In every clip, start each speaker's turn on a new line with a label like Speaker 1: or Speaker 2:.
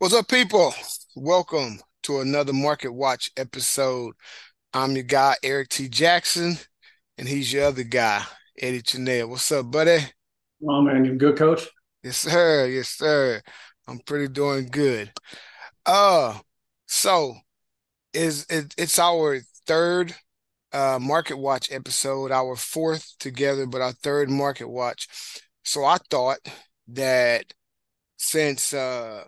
Speaker 1: What's up, people? Welcome to another Market Watch episode. I'm your guy, Erik T. Jackson, and he's your other guy, Eddie Chinea. What's up, buddy?
Speaker 2: Oh, man, you good, coach?
Speaker 1: Yes, sir. Yes, sir. I'm pretty doing good. Uh, so is it, it's our third uh Market Watch episode, our fourth together, but our third Market Watch. So I thought that since uh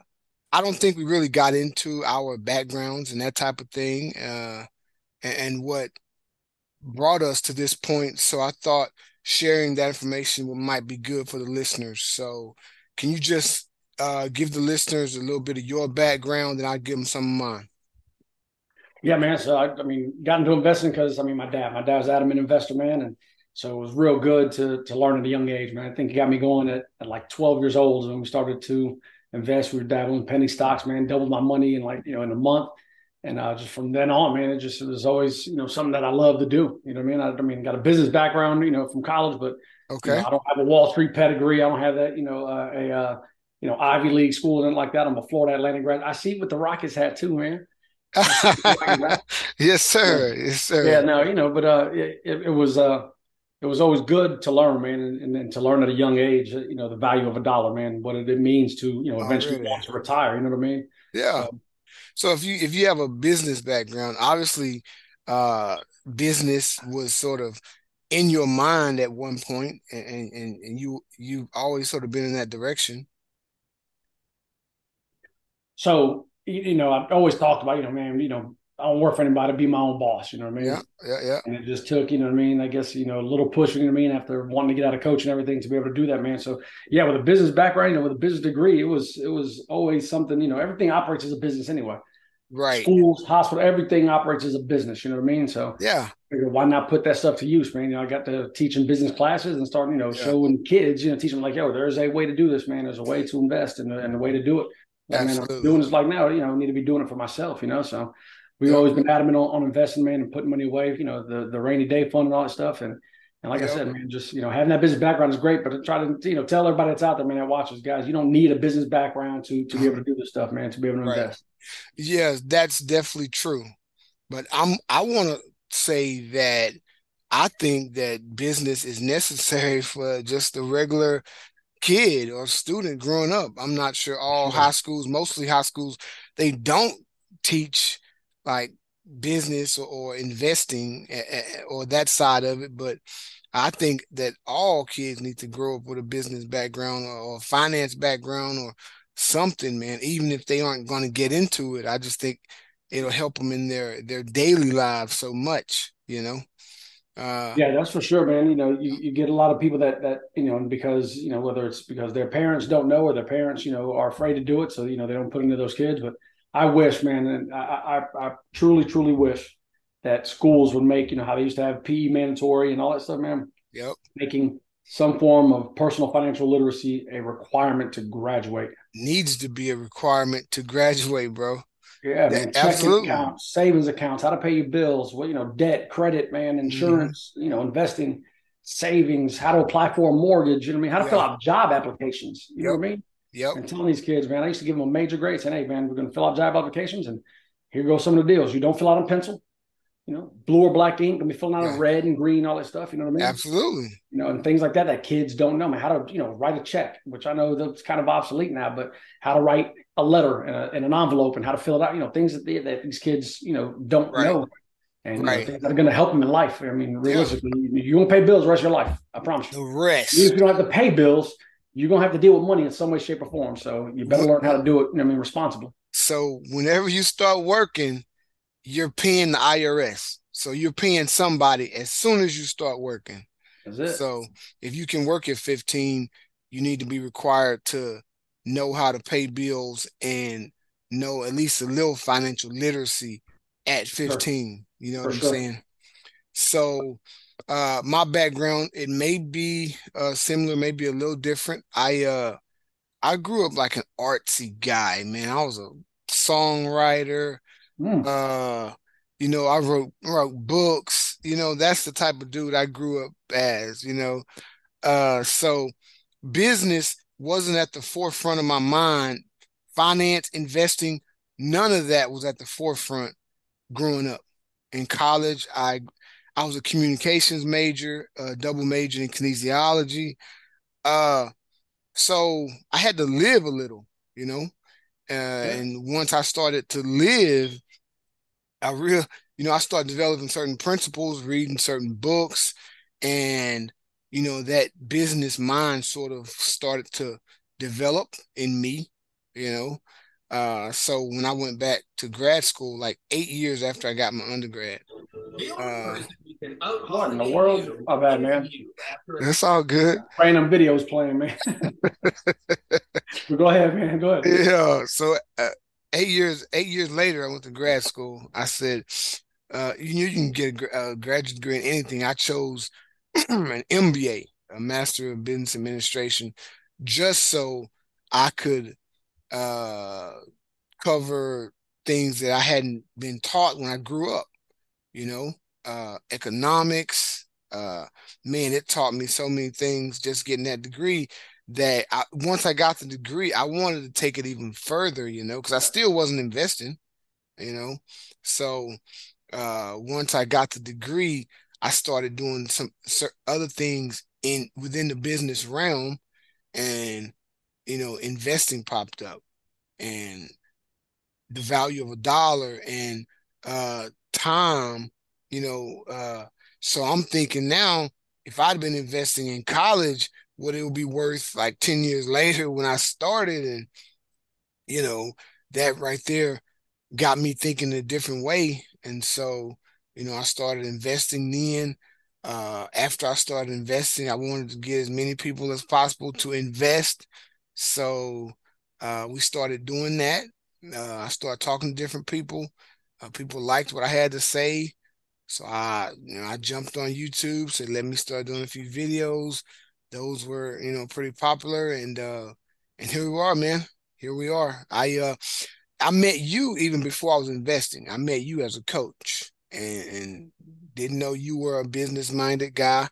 Speaker 1: I don't think we really got into our backgrounds and that type of thing, uh, and, and what brought us to this point. So I thought sharing that information might be good for the listeners. So can you just uh, give the listeners a little bit of your background, and I'll give them some of mine.
Speaker 2: Yeah, man. So I, I mean, got into investing because I mean, my dad, my dad's adamant investor, man, and so it was real good to to learn at a young age, man. I think he got me going at, at like 12 years old when we started to invest. We were dabbling penny stocks, man, doubled my money in like, you know, in a month. And uh, just from then on, man, it just it was always, you know, something that I love to do. You know what I mean? I, I mean, got a business background, you know, from college, but
Speaker 1: okay,
Speaker 2: you know, I don't have a Wall Street pedigree. I don't have that, you know, uh, a uh, you know Ivy League school and like that. I'm a Florida Atlantic grad. I see what the Rockets had too, man.
Speaker 1: yes, sir. Yes, sir.
Speaker 2: Yeah, no, you know, but uh, it, it was uh, it was always good to learn, man, and, and, to learn at a young age, you know, the value of a dollar, man, what it means to, you know, oh, eventually really? want to retire. You know what I mean?
Speaker 1: Yeah. So, so if you if you have a business background, obviously, uh, business was sort of in your mind at one point, and and and you you've always sort of been in that direction.
Speaker 2: So you know, I've always talked about, you know, man, you know, I don't work for anybody, be my own boss, you know what I mean?
Speaker 1: Yeah, yeah, yeah.
Speaker 2: And it just took, you know what I mean? I guess, you know, a little push, you know what I mean, after wanting to get out of coaching and everything to be able to do that, man. So yeah, with a business background, you know, with a business degree, it was it was always something, you know, everything operates as a business anyway.
Speaker 1: Right.
Speaker 2: Schools, hospital, everything operates as a business, you know what I mean? So
Speaker 1: yeah.
Speaker 2: why not put that stuff to use, man? You know, I got to teaching business classes and starting, you know, yeah. showing kids, you know, teaching them like, yo, there's a way to do this, man. There's a way to invest and, and the way to do it. Like, man, I'm doing this like now, you know, I need to be doing it for myself, you know. So we've always been adamant on, on, investing, man, and putting money away. You know, the the rainy day fund and all that stuff. And and like yep. I said, man, just you know, having that business background is great, but try to you know tell everybody that's out there, man, that watches, guys, you don't need a business background to to be able to do this stuff, man, to be able to right. invest.
Speaker 1: Yes, that's definitely true. But I'm I want to say that I think that business is necessary for just a regular kid or student growing up. I'm not sure all high schools, mostly high schools, they don't teach like business or, or investing or that side of it. But I think that all kids need to grow up with a business background or, finance background or something, man. Even if they aren't going to get into it, I just think it'll help them in their their daily lives so much, you know.
Speaker 2: Uh, yeah, that's for sure, man. You know, you, you get a lot of people that that you know, because you know whether it's because their parents don't know or their parents you know are afraid to do it, so you know they don't put into those kids. But I wish, man, and I, I, I truly, truly wish that schools would make, you know, how they used to have PE mandatory and all that stuff, man.
Speaker 1: Yep.
Speaker 2: Making some form of personal financial literacy a requirement to graduate.
Speaker 1: Needs to be a requirement to graduate, bro.
Speaker 2: Yeah, man. Absolutely. Accounts, savings accounts, how to pay your bills, what you know, debt, credit, man, insurance, mm-hmm. you know, investing, savings, how to apply for a mortgage. You know what I mean? How to yeah. fill out job applications. You yep. know what I mean?
Speaker 1: Yep.
Speaker 2: And telling these kids, man, I used to give them a major grade saying, hey, man, we're going to fill out job applications and here goes some of the deals. You don't fill out in pencil, you know, blue or black ink, gonna be filling out in red and green, all that stuff. You know what I mean?
Speaker 1: Absolutely.
Speaker 2: You know, and things like that that kids don't know. Man, how to, you know, write a check, which I know that's kind of obsolete now, but how to write a letter in, a, an envelope and how to fill it out, you know, things that, they, that these kids, you know, don't right. know. And right. you know, things that are going to help them in life. I mean, realistically, yeah. you won't pay bills the rest of your life. I promise
Speaker 1: you. The rest.
Speaker 2: Even if you don't have to pay bills, you're gonna have to deal with money in some way, shape, or form. So you better learn how to do it. I mean, responsibly.
Speaker 1: So whenever you start working, you're paying the IRS. So you're paying somebody as soon as you start working. So if you can work at 15, you need to be required to know how to pay bills and know at least a little financial literacy at 15. Sure. You know For what I'm sure. saying? So uh, my background it may be uh, similar, maybe a little different. I uh, I grew up like an artsy guy, man. I was a songwriter. Mm. Uh, you know, I wrote wrote books. You know, that's the type of dude I grew up as. You know, uh, so business wasn't at the forefront of my mind finance, investing, none of that was at the forefront growing up. In college, I I was a communications major, a double major in kinesiology. Uh, so I had to live a little, you know. Uh, yeah. And once I started to live, I real, you know, I started developing certain principles, reading certain books, and you know that business mind sort of started to develop in me. You know, uh, so when I went back to grad school, like eight years after I got my undergrad, uh,
Speaker 2: what in the world? Oh, bad man.
Speaker 1: That's all good.
Speaker 2: Random videos playing, man. go ahead, man. Go ahead.
Speaker 1: Yeah. So uh, eight years, eight years later, I went to grad school. I said, uh, you, you can get a, a graduate degree in anything. I chose an MBA, a Master of Business Administration, just so I could uh, cover things that I hadn't been taught when I grew up. You know, uh, economics. Uh, man, it taught me so many things just getting that degree that I, once I got the degree, I wanted to take it even further, you know, because I still wasn't investing, you know. So uh, once I got the degree, I started doing some other things in within the business realm, and you know, investing popped up, and the value of a dollar and uh, time you know. Uh, so I'm thinking now, if I'd been investing in college, what it would be worth like 10 years later when I started. And, you know, that right there got me thinking a different way. And so, you know, I started investing then. Uh, after I started investing, I wanted to get as many people as possible to invest. So uh, we started doing that. Uh, I started talking to different people. Uh, people liked what I had to say. So I, you know, I jumped on YouTube, said, let me start doing a few videos. Those were, you know, pretty popular, and uh, and here we are, man. Here we are. I uh, I met you even before I was investing. I met you as a coach, and, and didn't know you were a business minded guy.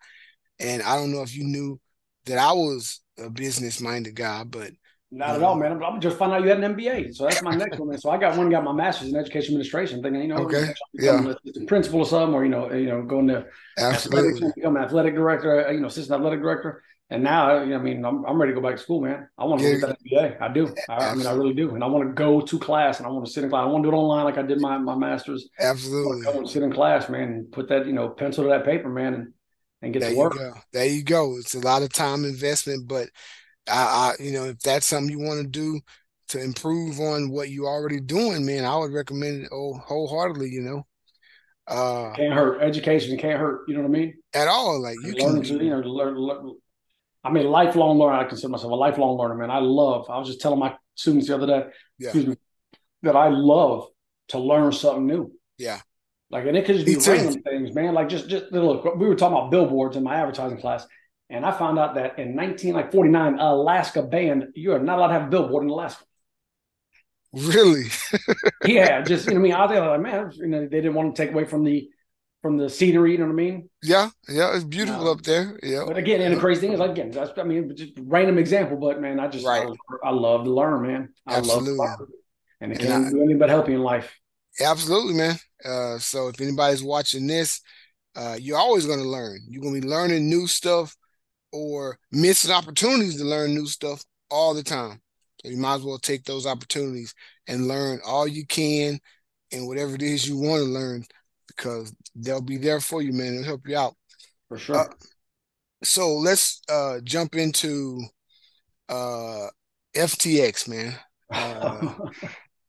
Speaker 1: And I don't know if you knew that I was a business minded guy, but
Speaker 2: not at all, man. I'm, I'm just finding out you had an MBA, so that's my next one. Man. So I got one, got my master's in education administration. Thinking, you know,
Speaker 1: okay, yeah,
Speaker 2: a principal or something, or you know, you know, going to
Speaker 1: absolutely
Speaker 2: become an athletic director, uh, you know, assistant athletic director. And now, you know, I mean, I'm, I'm ready to go back to school, man. I want to yeah. get that MBA. I do. I, I, mean, I really do. And I want to go to class and I want to sit in class. I want to do it online like I did my, my master's.
Speaker 1: Absolutely.
Speaker 2: I want to sit in class, man, and put that, you know, pencil to that paper, man, and, and get
Speaker 1: there
Speaker 2: to work.
Speaker 1: Go. There you go. It's a lot of time investment, but I, I you know, if that's something you want to do to improve on what you're already doing, man, I would recommend it oh, wholeheartedly. You know,
Speaker 2: uh, can't hurt. Education can't hurt. You know what I mean?
Speaker 1: At all. Like you
Speaker 2: learn
Speaker 1: can,
Speaker 2: to, you know, learn, learn. I mean, lifelong learner. I consider myself a lifelong learner, man. I love. I was just telling my students the other day, yeah. excuse me, that I love to learn something new.
Speaker 1: Yeah.
Speaker 2: Like, and it could just be random things, man. Like, just, just look. We were talking about billboards in my advertising class, and I found out that in 1949, Alaska banned you are not allowed to have a billboard in Alaska.
Speaker 1: Really?
Speaker 2: yeah, just you know, I mean, I was like, man, you know, they didn't want to take away from the from the scenery. You know what I mean?
Speaker 1: Yeah, yeah, it's beautiful um, up there. Yeah.
Speaker 2: But again, and the crazy thing is, like, again, that's, I mean, just random example, but man, I just right. I, I love to learn, man. I Absolutely. love to learn. and it can't do anything but help you in life.
Speaker 1: Absolutely, man. Uh, so if anybody's watching this, uh, you're always going to learn. You're going to be learning new stuff or missing opportunities to learn new stuff all the time. So you might as well take those opportunities and learn all you can and whatever it is you want to learn because they'll be there for you, man. It'll help you out.
Speaker 2: For sure. Uh,
Speaker 1: so let's uh, jump into uh, FTX, man. Uh,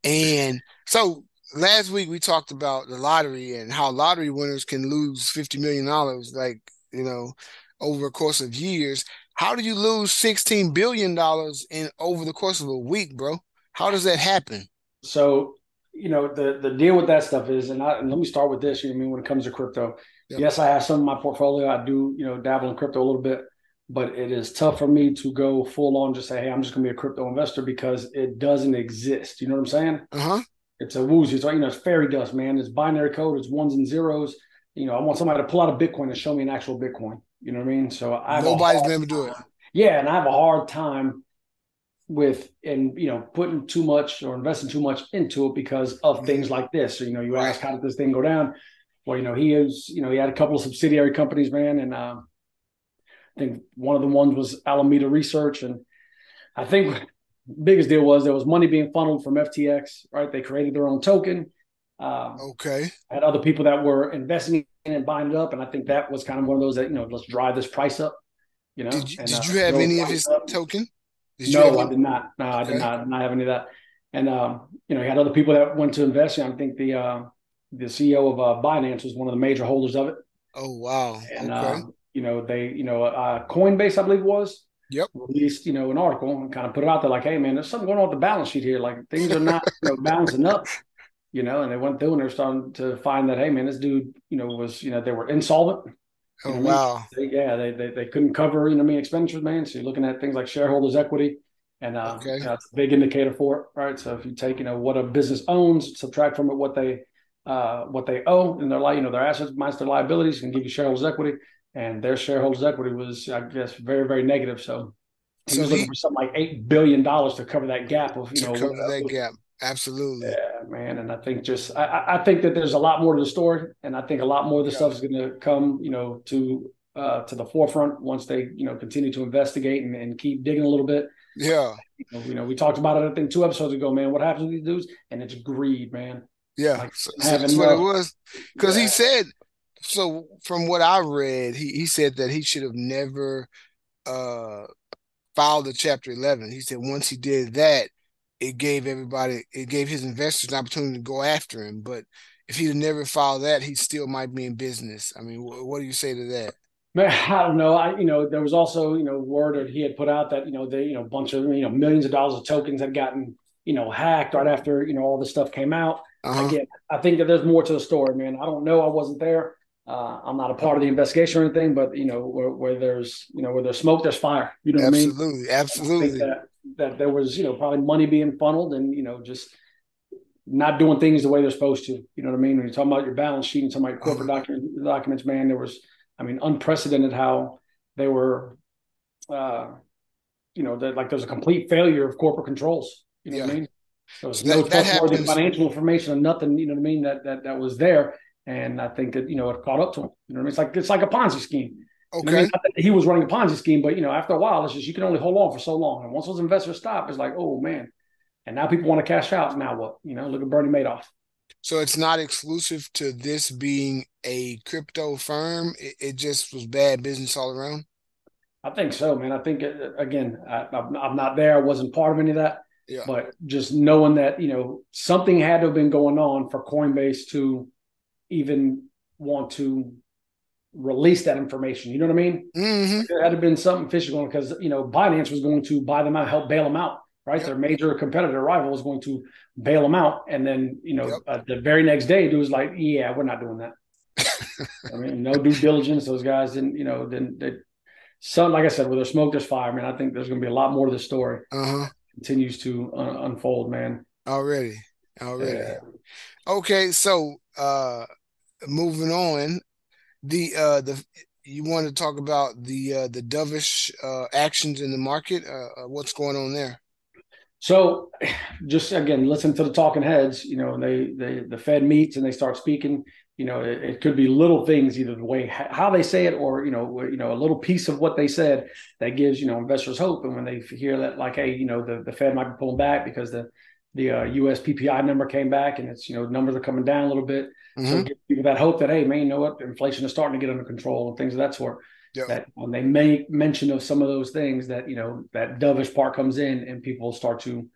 Speaker 1: and so last week we talked about the lottery and how lottery winners can lose $50 million, like, you know, over a course of years. How do you lose $16 billion in over the course of a week, bro? How does that happen?
Speaker 2: So, you know, the the deal with that stuff is, and, I, and let me start with this. You know, I mean, when it comes to crypto, yep. yes, I have some in my portfolio. I do, you know, dabble in crypto a little bit, but it is tough for me to go full on just say, hey, I'm just going to be a crypto investor because it doesn't exist. You know what I'm saying?
Speaker 1: Uh huh.
Speaker 2: It's a woozy. It's like, you know, it's fairy dust, man. It's binary code. It's ones and zeros. You know, I want somebody to pull out a Bitcoin and show me an actual Bitcoin. You know what I mean? So I
Speaker 1: nobody's been able to do it.
Speaker 2: Yeah, and I have a hard time with and you know putting too much or investing too much into it because of mm-hmm. things like this. So you know, you ask how did this thing go down? Well, you know, he is you know he had a couple of subsidiary companies, man, and uh, I think one of the ones was Alameda Research, and I think biggest deal was there was money being funneled from FTX. Right, they created their own token.
Speaker 1: Um, okay.
Speaker 2: Had other people that were investing in and buying it up, and I think that was kind of one of those that you know let's drive this price up. You know.
Speaker 1: Did you, and, did uh, you have any of his up. token?
Speaker 2: Did no, I did not. No, okay. I did not. I not have any of that. And um, you know, he had other people that went to invest. I think the uh, the CEO of uh, Binance was one of the major holders of it.
Speaker 1: Oh wow!
Speaker 2: And okay. uh, you know, they you know, uh, Coinbase, I believe was.
Speaker 1: Yep.
Speaker 2: Released, you know, an article and kind of put it out there like, hey man, there's something going on with the balance sheet here. Like things are not you know, balancing up you know, and they went through and they're starting to find that, hey, man, this dude, you know, was, you know, they were insolvent.
Speaker 1: Oh, wow.
Speaker 2: They, yeah, they, they, they couldn't cover, you know, I mean, expenditures, man. So you're looking at things like shareholders' equity, and uh, okay. you know, it's a big indicator for it, right? So if you take, you know, what a business owns, subtract from it what they uh, what they owe, and their like, you know, their assets minus their liabilities, can give you shareholders' equity, and their shareholders' equity was, I guess, very very negative. So he so was looking for something like eight billion dollars to cover that gap of you know
Speaker 1: cover that gap. Absolutely.
Speaker 2: Yeah, man. And I think just I, I think that there's a lot more to the story, and I think a lot more of the yeah. stuff is going to come, you know, to uh, to the forefront once they, you know, continue to investigate and, and keep digging a little bit.
Speaker 1: Yeah.
Speaker 2: You know, you know, we talked about it I think two episodes ago, man. What happens to these dudes? And it's greed, man.
Speaker 1: Yeah, like, so, that's what it was. Because yeah. he said, so from what I read, he he said that he should have never uh filed the Chapter Eleven. He said once he did that it gave everybody, it gave his investors an opportunity to go after him. But if he'd never filed that, he still might be in business. I mean, what, what do you say to that?
Speaker 2: Man, I don't know. I, you know, there was also, you know, word that he had put out that, you know, they, you know, a bunch of, you know, millions of dollars of tokens had gotten, you know, hacked right after, you know, all this stuff came out. Uh-huh. Again, I think that there's more to the story, man. I don't know. I wasn't there. Uh, I'm not a part of the investigation or anything, but you know, where, where there's, you know, where there's smoke, there's fire. You know
Speaker 1: absolutely,
Speaker 2: I mean?
Speaker 1: Absolutely,
Speaker 2: absolutely that there was, you know, probably money being funneled and, you know, just not doing things the way they're supposed to. You know what I mean? When you're talking about your balance sheet and talking about your corporate uh-huh. document, documents, man, there was, I mean, unprecedented how they were, uh, you know, that like there's a complete failure of corporate controls. You know yeah. what I mean? There was so no that, trustworthy financial information and nothing, you know what I mean, that that that was there. And I think that, you know, it caught up to him. You know what I mean? It's like it's like a Ponzi scheme.
Speaker 1: Okay. I mean,
Speaker 2: he was running a Ponzi scheme, but you know, after a while, it's just you can only hold on for so long. And once those investors stop, it's like, oh man. And now people want to cash out. Now what? You know, look at Bernie Madoff.
Speaker 1: So it's not exclusive to this being a crypto firm. It, it just was bad business all around.
Speaker 2: I think so, man. I think it, again, I, am not there. I wasn't part of any of that.
Speaker 1: Yeah.
Speaker 2: But just knowing that you know something had to have been going on for Coinbase to even want to release that information. You know what I mean?
Speaker 1: Mm-hmm.
Speaker 2: There had to been something fishy going because you know Binance was going to buy them out, help bail them out. Right, yep. their major competitor rival was going to bail them out, and then you know yep. uh, the very next day, it was like, "Yeah, we're not doing that." I mean, no due diligence. Those guys didn't, you know, didn't. They, some, like I said, where there's smoke, there's fire, man. I think there's going to be a lot more to the story.
Speaker 1: Uh-huh.
Speaker 2: Continues to uh, unfold, man.
Speaker 1: Already, already. Yeah. Okay, so uh moving on, the uh the you want to talk about the uh the dovish uh actions in the market uh, uh what's going on there?
Speaker 2: So just again listen to the talking heads you know they they the fed meets and they start speaking you know it, it, could be little things either the way how they say it or you know you know a little piece of what they said that gives you know investors hope. And when they hear that like hey you know the, the fed might be pulling back because the the uh, us ppi number came back and it's you know numbers are coming down a little bit Mm-hmm. So give people that hope that hey, man, you know what, inflation is starting to get under control and things of that sort. Yep. That when they make mention of some of those things, that you know that dovish part comes in and people start to, you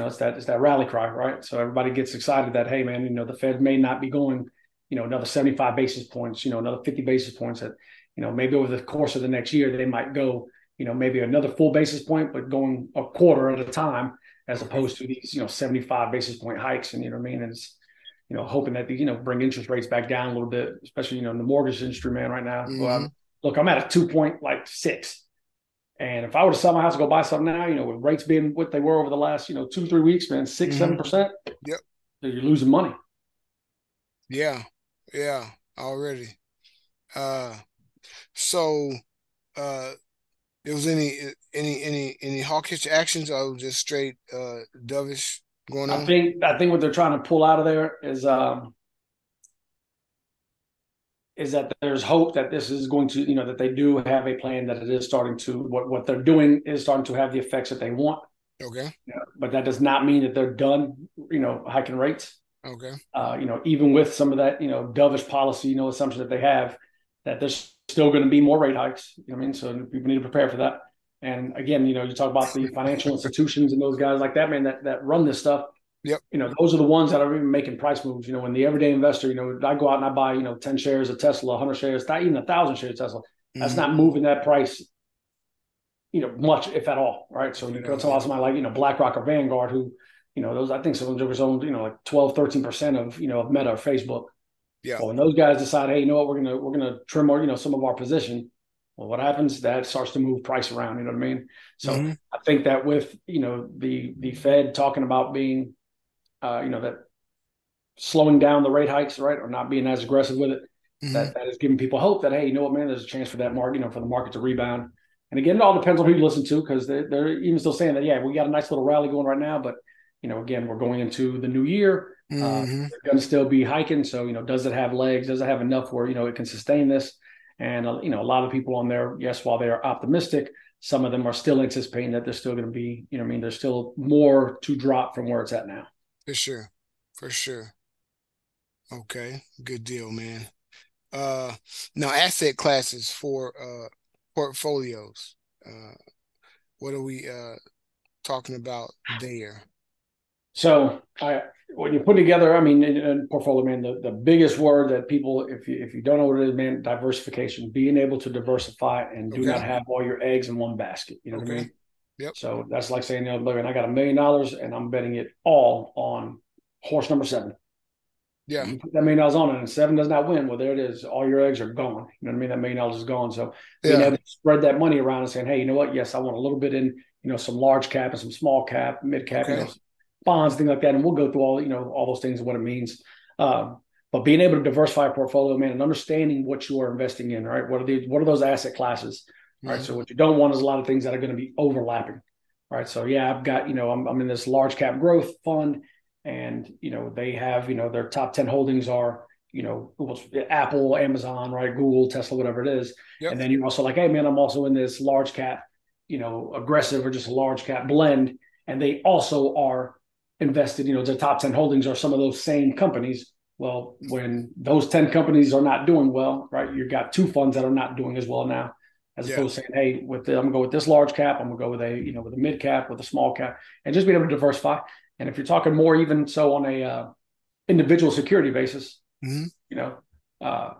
Speaker 2: know, it's that it's that rally cry, right? So everybody gets excited that hey, man, you know, the Fed may not be going, you know, another seventy five basis points, you know, another fifty basis points. That you know maybe over the course of the next year they might go, you know, maybe another full basis point, but going a quarter at a time as opposed to these you know seventy five basis point hikes, and you know what I mean, and it's you know, hoping that you know bring interest rates back down a little bit, especially you know in the mortgage industry, man. Right now, mm-hmm. well, look, I'm at a two point like six, and if I were to sell my house and go buy something now, you know, with rates being what they were over the last you know two three weeks, man, 6 mm-hmm. seven percent.
Speaker 1: Yep,
Speaker 2: you're losing money.
Speaker 1: Yeah, yeah, already. Uh, so, uh, there was any any any any hawkish actions or just straight uh dovish going on?
Speaker 2: I think I think what they're trying to pull out of there is um is that there's hope that this is going to, you know, that they do have a plan that it is starting to what what they're doing is starting to have the effects that they want.
Speaker 1: Okay.
Speaker 2: But that does not mean that they're done, you know, hiking rates.
Speaker 1: Okay.
Speaker 2: Uh, you know, even with some of that, you know, dovish policy, you know, assumption that they have, that there's still going to be more rate hikes. You know what I mean? So people need to prepare for that. And again, you know, you talk about the financial institutions and those guys like that, man, that that run this stuff.
Speaker 1: Yep.
Speaker 2: You know, those are the ones that are even making price moves. You know, when the everyday investor, you know, I go out and I buy, you know, 10 shares of Tesla, 100 shares, not even a thousand shares of Tesla. That's mm-hmm. not moving that price, you know, much, if at all. Right. So you know, somebody like, you know, BlackRock or Vanguard, who, you know, those, I think some of them owned, you know, like 12, 13% of, you know, of Meta or Facebook.
Speaker 1: Yeah.
Speaker 2: Well, when those guys decide, hey, you know what, we're gonna we're gonna trim our, you know, some of our position. Well, what happens? That starts to move price around. You know what I mean? So mm-hmm. I think that with you know the the Fed talking about being, uh, you know, that slowing down the rate hikes, right, or not being as aggressive with it, mm-hmm. that that is giving people hope that hey, you know what, man, there's a chance for that market, you know, for the market to rebound. And again, it all depends on who you listen to because they're, they're even still saying that yeah, we got a nice little rally going right now, but you know, again, we're going into the new year. Uh, mm-hmm. Uh, going to still be hiking. So, you know, does it have legs? Does it have enough where, you know, it can sustain this? And, uh, you know, a lot of people on there, yes, while they are optimistic, some of them are still anticipating that there's still going to be, you know, I mean, there's still more to drop from where it's at now.
Speaker 1: For sure. For sure. Okay. Good deal, man. Uh, now asset classes for, uh, portfolios. Uh, what are we, uh, talking about there?
Speaker 2: So I, when you put together, I mean, in, in portfolio, man, the, the biggest word that people, if you if you don't know what it is, man, diversification, being able to diversify and do okay. not have all your eggs in one basket. You know okay. what I mean?
Speaker 1: Yep.
Speaker 2: So that's like saying, you know, look, I got a million dollars and I'm betting it all on horse number seven.
Speaker 1: Yeah.
Speaker 2: You put that million dollars on it and seven does not win. Well, there it is. All your eggs are gone. You know what I mean? That million dollars is gone. So being yeah. able to spread that money around and saying, hey, you know what? Yes, I want a little bit in, you know, some large cap and some small cap, mid cap, okay. you know, bonds, things like that. And we'll go through all, you know, all those things and what it means. Um, but being able to diversify a portfolio, man, and understanding what you are investing in, right? What are the what are those asset classes? Right. Mm-hmm. So what you don't want is a lot of things that are going to be overlapping. Right. So yeah, I've got, you know, I'm, I'm in this large cap growth fund and, you know, they have, you know, their top 10 holdings are, you know, Apple, Amazon, right? Google, Tesla, whatever it is. Yep. And then you're also like, hey man, I'm also in this large cap, you know, aggressive or just a large cap blend. And they also are invested, you know, the top 10 holdings are some of those same companies. Well, when those 10 companies are not doing well, right, you've got two funds that are not doing as well now, as yeah. opposed to saying, hey, with the, I'm gonna go with this large cap, I'm gonna go with a, you know, with a mid cap, with a small cap, and just being able to diversify. And if you're talking more even so on a uh, individual security basis, mm-hmm. you know, uh,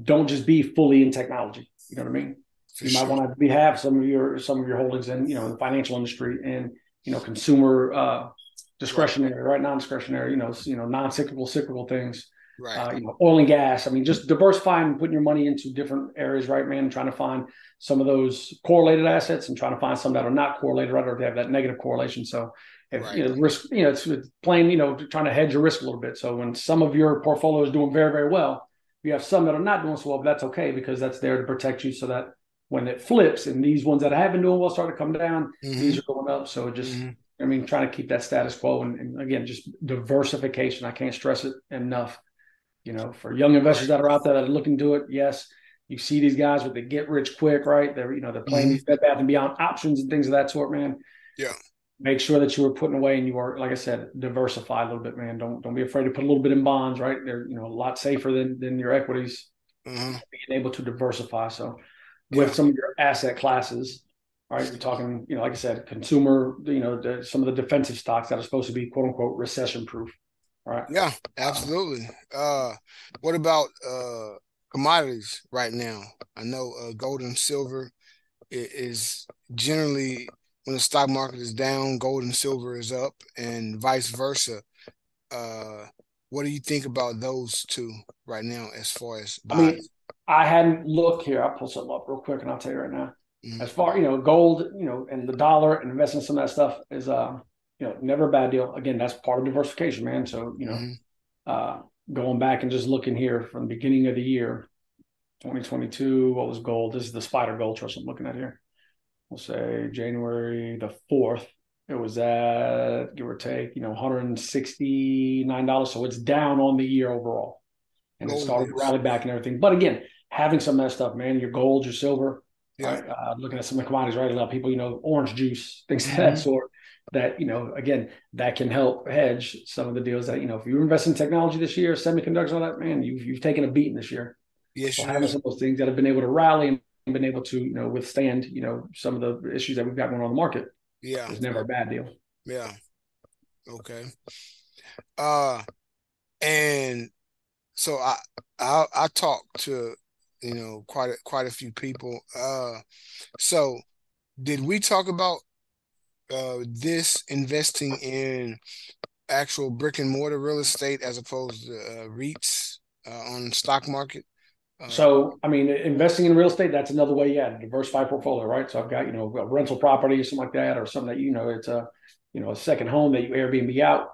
Speaker 2: don't just be fully in technology. You know what I mean? For you sure. might want to have some of your some of your holdings in you know the financial industry and you know consumer uh, discretionary, right? Non-discretionary, you know, you know, non-cyclical, cyclical things.
Speaker 1: Right. Uh,
Speaker 2: you know, oil and gas. I mean, just diversifying, putting your money into different areas, right, man? And trying to find some of those correlated assets and trying to find some that are not correlated, right, or they have that negative correlation. So, if right. you know, risk, you know, it's playing, you know, trying to hedge your risk a little bit. So when some of your portfolio is doing very, very well, you have some that are not doing so well, but that's okay because that's there to protect you so that when it flips and these ones that have been doing well start to come down, mm-hmm. these are going up. So it just mm-hmm. I mean, trying to keep that status quo and, and, again, just diversification. I can't stress it enough. You know, for young investors that are out there that are looking to it, yes, you see these guys with the get rich quick, right? They're you know they're playing mm-hmm. these Bed Bath and Beyond options and things of that sort, man.
Speaker 1: Yeah.
Speaker 2: Make sure that you are putting away and you are, like I said, diversify a little bit, man. Don't don't be afraid to put a little bit in bonds, right? They're you know a lot safer than than your equities. Mm-hmm. Being able to diversify. So, with yeah. some of your asset classes, right? You're talking, you know, like I said, consumer, you know, the, some of the defensive stocks that are supposed to be quote unquote recession proof. Right.
Speaker 1: Yeah, absolutely. Uh, what about uh, commodities right now? I know uh, gold and silver is generally when the stock market is down, gold and silver is up, and vice versa. Uh, what do you think about those two right now as far as
Speaker 2: I mean, I hadn't looked here. I'll pull something up real quick and I'll tell you right now. Mm-hmm. As far you know, gold, you know, and the dollar and investing some of that stuff is uh, you know, never a bad deal. Again, that's part of diversification, man. So you know, mm-hmm. uh, going back and just looking here from the beginning of the year, 2022, what was gold? This is the SPDR Gold Trust I'm looking at here. we'll say January the fourth, it was at give or take, you know, one hundred and sixty nine dollars. So it's down on the year overall, and it started to rally back and everything. But again, having some of that stuff, man, your gold, your silver, yeah. right? Uh, looking at some of the commodities, right? A lot of people, you know, orange juice, things of that mm-hmm. sort. That you know, again, that can help hedge some of the deals that you know. If you invest in technology this year, semiconductors, all that, man, you've you've taken a beating this year. Yes, so having some of those things that have been able to rally and been able to you know withstand you know some of the issues that we've got going on the market.
Speaker 1: Yeah,
Speaker 2: it's never a bad deal.
Speaker 1: Yeah. Okay. Uh, and so I I I talked to you know quite a, quite a few people. Uh, so did we talk about uh this investing in actual brick and mortar real estate as opposed to uh, REITs uh, on stock market?
Speaker 2: Uh, so, I mean, investing in real estate, that's another way, yeah, to diversify portfolio, right? So I've got, you know, a rental property or something like that, or something that, you know, it's a, you know, a second home that you Airbnb out.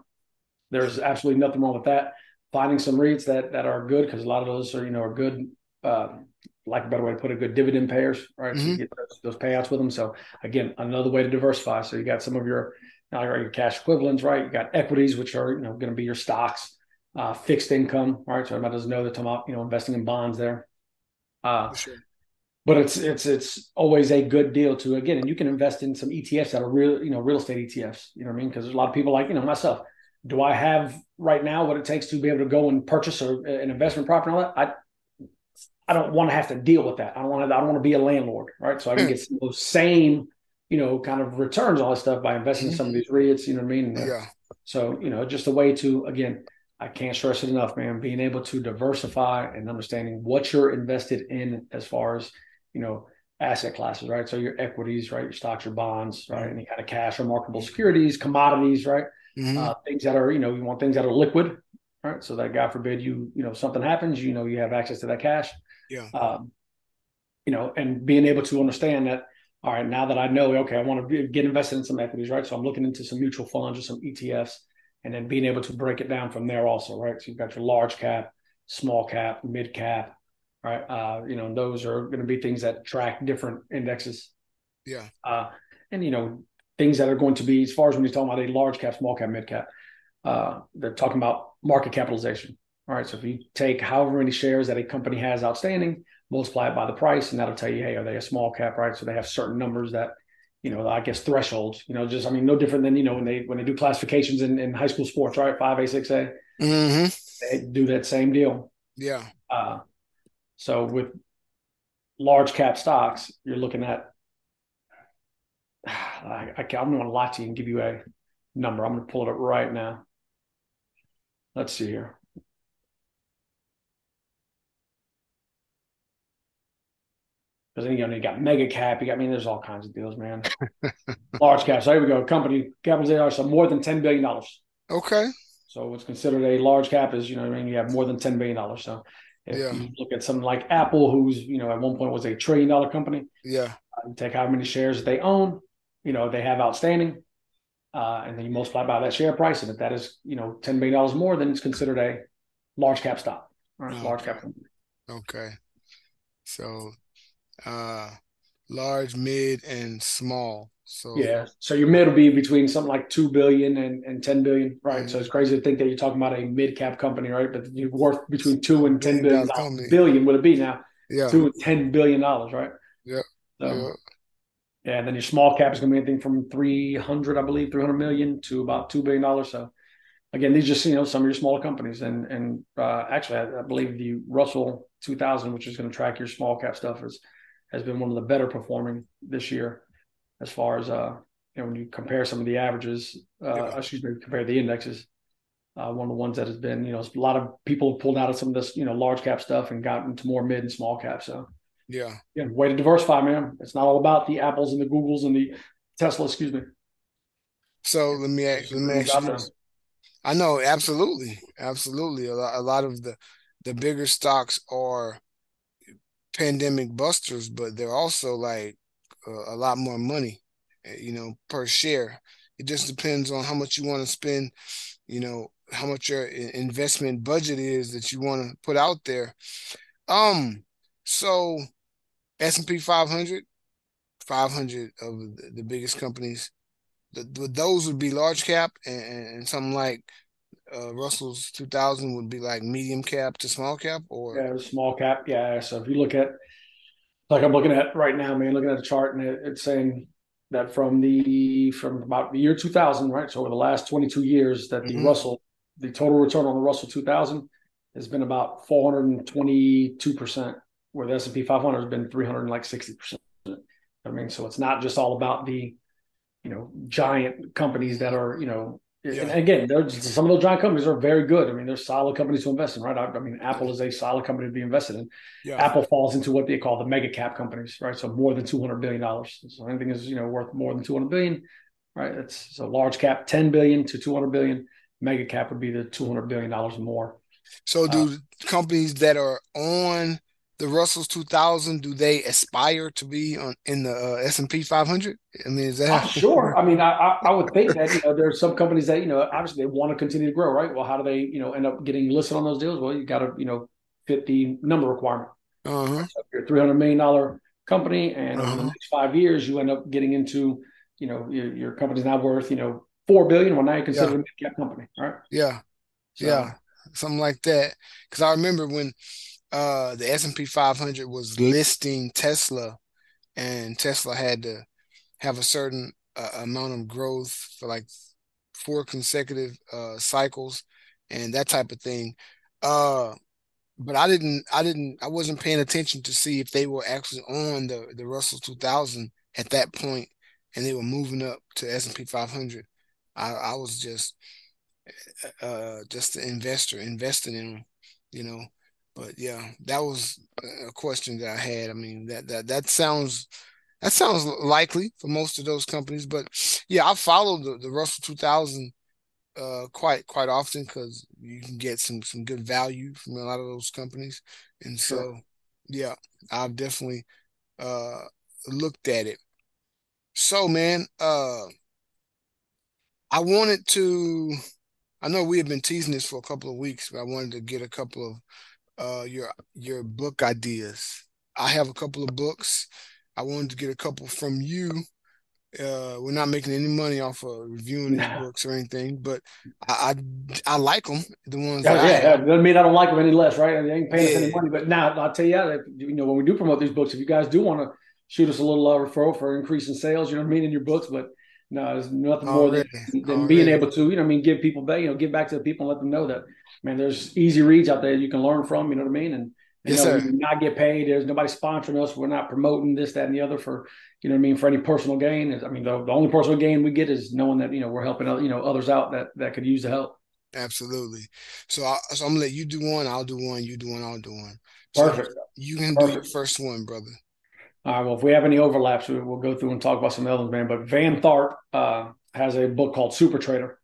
Speaker 2: There's absolutely nothing wrong with that. Finding some REITs that that are good because a lot of those are, you know, are good, uh, like a better way to put it, good dividend payers, right? Mm-hmm. So you mm-hmm. get those, those, payouts with them. So again, another way to diversify. So you got some of your, your cash equivalents, right? You got equities, which are, you know, going to be your stocks uh, fixed income, right? So everybody doesn't know that I'm about, you know, investing in bonds there. Uh, sure. But it's it's it's always a good deal to again, and you can invest in some ETFs that are real, you know, real estate ETFs. You know what I mean? Because there's a lot of people like you know myself. Do I have right now what it takes to be able to go and purchase a, an investment property and all that? I I don't want to have to deal with that. I don't want to. I don't want to be a landlord, right? So I can hmm. get those same, you know, kind of returns, all this stuff by investing in some of these REITs. You know what I mean?
Speaker 1: Yeah.
Speaker 2: So you know, just a way to again I can't stress it enough, man. Being able to diversify and understanding what you're invested in as far as, you know, asset classes, right? So your equities, right? Your stocks, your bonds, right? Any kind of cash or marketable securities, commodities, right? Mm-hmm. Uh, things that are, you know, you want things that are liquid, right? So that God forbid you, you know, something happens, you know, you have access to that cash.
Speaker 1: Yeah.
Speaker 2: Um, you know, and being able to understand that, all right, now that I know, okay, I want to get invested in some equities, right? So I'm looking into some mutual funds or some ETFs and then being able to break it down from there also, right? So you've got your large cap, small cap, mid cap, right? Uh, you know, those are going to be things that track different indexes.
Speaker 1: Yeah.
Speaker 2: Uh, and you know, things that are going to be as far as when you're talking about a large cap, small cap, mid cap, uh, they're talking about market capitalization. All right. So if you take however many shares that a company has outstanding, multiply it by the price, and that'll tell you, hey, are they a small cap, right? So they have certain numbers that you know, I guess thresholds, you know, just, I mean, no different than, you know, when they, when they do classifications in, in high school sports, right? 5A, 6A,
Speaker 1: mm-hmm.
Speaker 2: they do that same deal.
Speaker 1: Yeah.
Speaker 2: Uh, so with large cap stocks, you're looking at, I, I, I'm going to lie to you and give you a number. I'm going to pull it up right now. Let's see here. Because then you know you got mega cap, you got I mean there's all kinds of deals, man. Large cap. So here we go. Company capitalization so more than ten billion dollars.
Speaker 1: Okay.
Speaker 2: So what's considered a large cap is you know I mean you have more than ten billion dollars. So if yeah. you look at something like Apple, who's you know at one point was a trillion dollar company.
Speaker 1: Yeah.
Speaker 2: Uh, take how many shares they own, you know they have outstanding, uh, and then you multiply by that share price, and if that is you know ten billion dollars more, then it's considered a large cap stock. Right? Okay. Large cap company.
Speaker 1: Okay. So uh, large, mid, and small. So
Speaker 2: yeah, so your mid will be between something like two billion and, and ten billion, right? Mm-hmm. So it's crazy to think that you're talking about a mid cap company, right? But you're worth between two and ten billion billion would it be now?
Speaker 1: Yeah,
Speaker 2: two and ten billion dollars, right?
Speaker 1: Yeah.
Speaker 2: So, yeah. yeah, and then your small cap is going to be anything from three hundred, I believe, three hundred million to about two billion dollars. So again, these just you know some of your smaller companies, and and uh, actually, I, I believe the Russell 2000, which is going to track your small cap stuff, is has been one of the better performing this year as far as uh you know when you compare some of the averages uh yeah. excuse me compare the indexes uh, one of the ones that has been you know a lot of people pulled out of some of this you know large cap stuff and got into more mid and small cap. So
Speaker 1: yeah.
Speaker 2: yeah way to diversify man. It's not all about the apples and the googles and the tesla excuse me.
Speaker 1: So let me ask, let me ask you I know absolutely absolutely. A lot, a lot of the the bigger stocks are pandemic busters, but they're also like uh, a lot more money, eh, you know, per share. It just depends on how much you want to spend, you know, how much your investment budget is that you want to put out there. Um, so S and P 500, 500 of the, the biggest companies. the, The, those would be large cap, and, and something like uh, Russell's 2000 would be like medium cap to small cap, or
Speaker 2: yeah, small cap. Yeah. So if you look at like I'm looking at right now, man, looking at the chart, and it, it's saying that from the from about the year 2000, right? So over the last 22 years, that the mm-hmm. Russell, the total return on the Russell 2000 has been about 422 percent, where the S&P 500 has been 360 percent. I mean, so it's not just all about the, you know, giant companies that are, you know, yeah. and again, some of those giant companies are very good. I mean, they're solid companies to invest in, right? I, I mean, Apple is a solid company to be invested in. Yeah. Apple falls into what they call the mega cap companies, right? So more than two hundred billion dollars. So anything is, you know, worth more than two hundred billion, right? It's a large cap, ten billion to two hundred billion. Mega cap would be the two hundred billion dollars more.
Speaker 1: So, do uh, companies that are on the Russells 2000 do they aspire to be on in the uh, S&P 500? I mean, is that
Speaker 2: uh, sure? I mean, I, I would think that you know there's some companies that you know obviously they want to continue to grow, right? Well, how do they you know end up getting listed on those deals? Well, you got to you know fit the number requirement. Uh-huh. So you're a 300 million dollar company, and uh-huh. over the uh-huh. next five years, you end up getting into you know your, your company's now worth you know four billion. Well, now you consider yeah. a mid cap company, right?
Speaker 1: Yeah, so, yeah, something like that. Because I remember when uh, the S and P 500 was listing Tesla, and Tesla had to have a certain uh, amount of growth for like four consecutive uh, cycles and that type of thing. Uh, but I didn't, I didn't, I wasn't paying attention to see if they were actually on the the Russell 2000 at that point, and they were moving up to S and P 500. I, I was just, uh, just an investor investing in them, you know. But yeah, that was a question that I had. I mean, that that that sounds that sounds likely for most of those companies. But yeah, I follow the, the Russell 2000 uh, quite quite often because you can get some some good value from a lot of those companies. And so, sure. yeah, I've definitely uh, looked at it. So, man, uh, I wanted to. I know we have been teasing this for a couple of weeks, but I wanted to get a couple of uh, your your book ideas. I have a couple of books. I wanted to get a couple from you. Uh, we're not making any money off of reviewing these books or anything, but I I, I like them. The ones
Speaker 2: yeah, yeah, doesn't mean I don't like them any less, right? I ain't paying yeah. us any money. But now I'll tell you, that, you know, when we do promote these books, if you guys do want to shoot us a little uh, referral for increasing sales, you know what I mean, in your books, but no, there's nothing more than, than being able to, you know, I mean, give people back, you know, give back to the people and let them know that man, there's easy reads out there you can learn from. You know what I mean? And you yes, know, sir. we not get paid. There's nobody sponsoring us. We're not promoting this, that, and the other for you know what I mean for any personal gain. I mean, the, the only personal gain we get is knowing that you know we're helping you know others out that that could use the help.
Speaker 1: Absolutely. So, I, so I'm gonna let you do one. I'll do one. You do one. I'll do one. So Perfect. You can Perfect. do your first one, brother.
Speaker 2: All right. Well, if we have any overlaps, we'll go through and talk about some others, man. But Van Tharp uh, has a book called Super Trader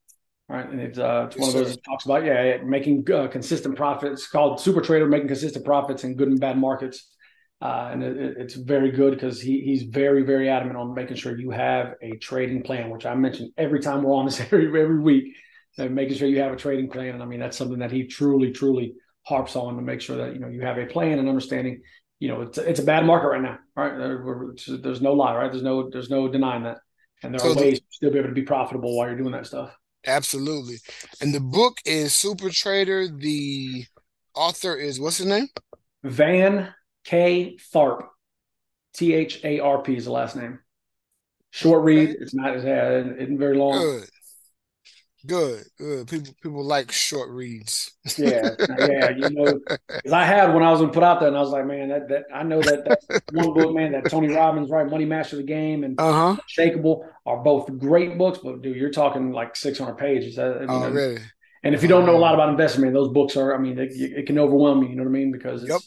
Speaker 2: right? And it's, uh, it's one of those that talks about yeah, making uh, consistent profits. called Super Trader, making consistent profits in good and bad markets. Uh, and it, it's very good because he he's very very adamant on making sure you have a trading plan, which I mention every time we're on this every every week. And making sure you have a trading plan, and I mean that's something that he truly truly harps on to make sure that you know you have a plan and understanding. You know, it's it's a bad market right now, right? There, there's no lie, right? There's no there's no denying that, and there so are ways the, to still be able to be profitable while you're doing that stuff.
Speaker 1: Absolutely. And the book is Super Trader. The author is what's his name?
Speaker 2: Van K. Tharp. T H A R P is the last name. Short read. It's not as yeah, it isn't very long.
Speaker 1: Good. Good, good. People people like short reads.
Speaker 2: yeah, yeah. You know, because I had when I was in put out there, and I was like, man, that that I know that that one book, man, that Tony Robbins, right, Money Master the Game, and uh-huh. Shakeable are both great books. But dude, you're talking like 600 pages. I, oh, really? And if you don't know a lot about investment, man, those books are. I mean, it, it can overwhelm you. You know what I mean? Because it's, yep.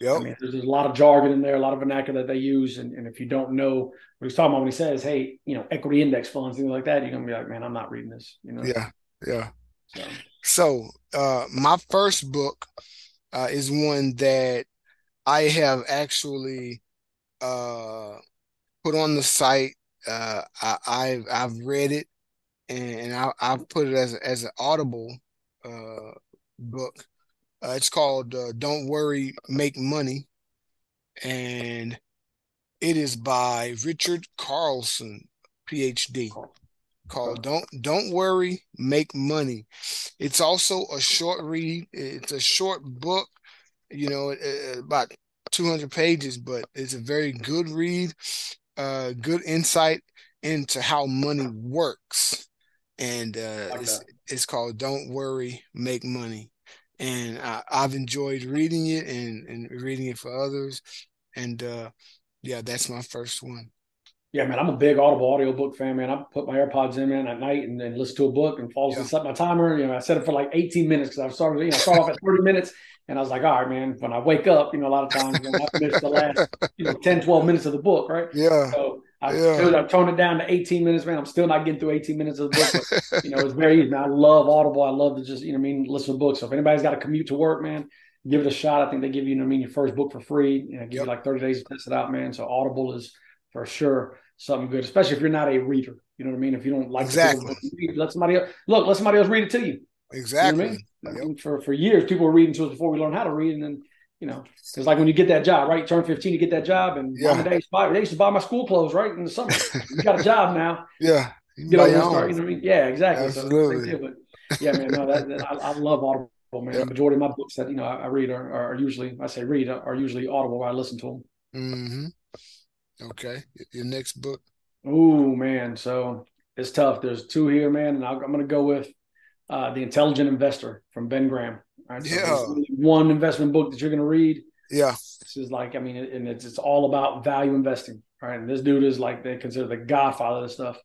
Speaker 2: Yep. I mean, there's, there's, a lot of jargon in there, a lot of vernacular that they use, and, and if you don't know what he's talking about when he says, "Hey, you know, equity index funds, things like that," you're gonna be like, "Man, I'm not reading this." You know?
Speaker 1: Yeah, yeah. So, so uh, my first book uh, is one that I have actually uh, put on the site. Uh, I, have I've read it, and I, I've put it as as an Audible uh, book uh, it's called uh, "Don't Worry, Make Money," and it is by Richard Carlson, PhD, called "Don't Don't Worry, Make Money." It's also a short read. It's a short book, you know, about 200 pages, but it's a very good read. Uh, good insight into how money works, and uh, like it's it's called "Don't Worry, Make Money." And I, have enjoyed reading it and and reading it for others, and uh, yeah, that's my first one.
Speaker 2: Yeah, man, I'm a big Audible audiobook fan, man. I put my AirPods in, man, at night and then listen to a book and fall asleep. Yeah. Set my timer. You know, I set it for like 18 minutes because I started, you know, start off at 30 minutes. And I was like, all right, man, when I wake up, you know, a lot of times when I miss the last, you know, 10, 12 minutes of the book, right?
Speaker 1: Yeah.
Speaker 2: So I yeah. still, I toned it down to 18 minutes, man. I'm still not getting through 18 minutes of the book. But, you know, it's very easy. I love Audible. I love to just, you know, I mean, listen to books. So if anybody's got to commute to work, man, give it a shot. I think they give you, you know, I mean, your first book for free. You know, give yep. you like 30 days to test it out, man. So Audible is for sure something good, especially if you're not a reader. You know what I mean? If you don't like
Speaker 1: exactly,
Speaker 2: read, let somebody else look. Let somebody else read it to you.
Speaker 1: Exactly. You know
Speaker 2: I mean? yep. For for years, people were reading to us before we learned how to read, and then you know, it's like when you get that job, right? You turn 15, you get that job, and yeah. they, used buy, they used to buy my school clothes, right? In the summer. you got a job now.
Speaker 1: Yeah.
Speaker 2: You over and start, you know I mean? Yeah, exactly. Absolutely. So, but yeah, man, no, that, that I, I, love Audible, man. Yep. The majority of my books that, you know, I, I read are, are, usually, I say read, are usually Audible I listen to them.
Speaker 1: Mm-hmm. Okay. Your next book?
Speaker 2: Oh, man. So it's tough. There's two here, man, and i am going to go with uh, The Intelligent Investor from Ben Graham.
Speaker 1: Right? So yeah.
Speaker 2: One investment book that you're going to read.
Speaker 1: Yeah.
Speaker 2: This is like, I mean, and it's it's all about value investing, right? And this dude is like they consider the godfather of this stuff.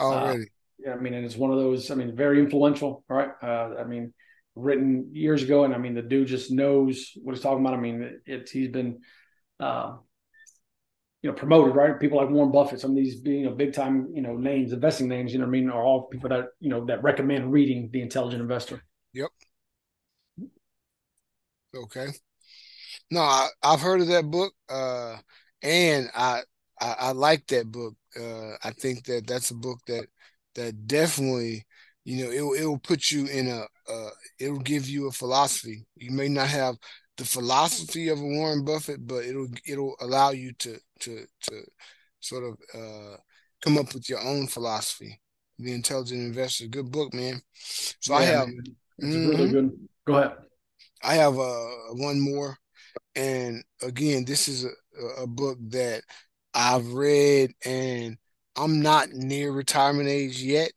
Speaker 1: Already. Uh,
Speaker 2: yeah, I mean, and it's one of those. I mean, very influential, right? Uh, I mean, written years ago, and I mean, the dude just knows what he's talking about. I mean, it's he's been, uh, you know, promoted, right? People like Warren Buffett, some of these being you know, big time, you know, names, investing names, you know, I mean, are all people that you know that recommend reading The Intelligent Investor.
Speaker 1: Yep. Okay. No, I, have heard of that book, uh, and I, I, I like that book. Uh, I think that that's a book that that definitely, you know, it it will put you in a, uh, it'll give you a philosophy. You may not have the philosophy of a Warren Buffett, but it'll it'll allow you to to to sort of uh, come up with your own philosophy. The Intelligent Investor, good book, man. So yeah, I have.
Speaker 2: It's mm-hmm. really good. Go ahead.
Speaker 1: I have uh, one more, and again, this is a, a book that I've read, and I'm not near retirement age yet,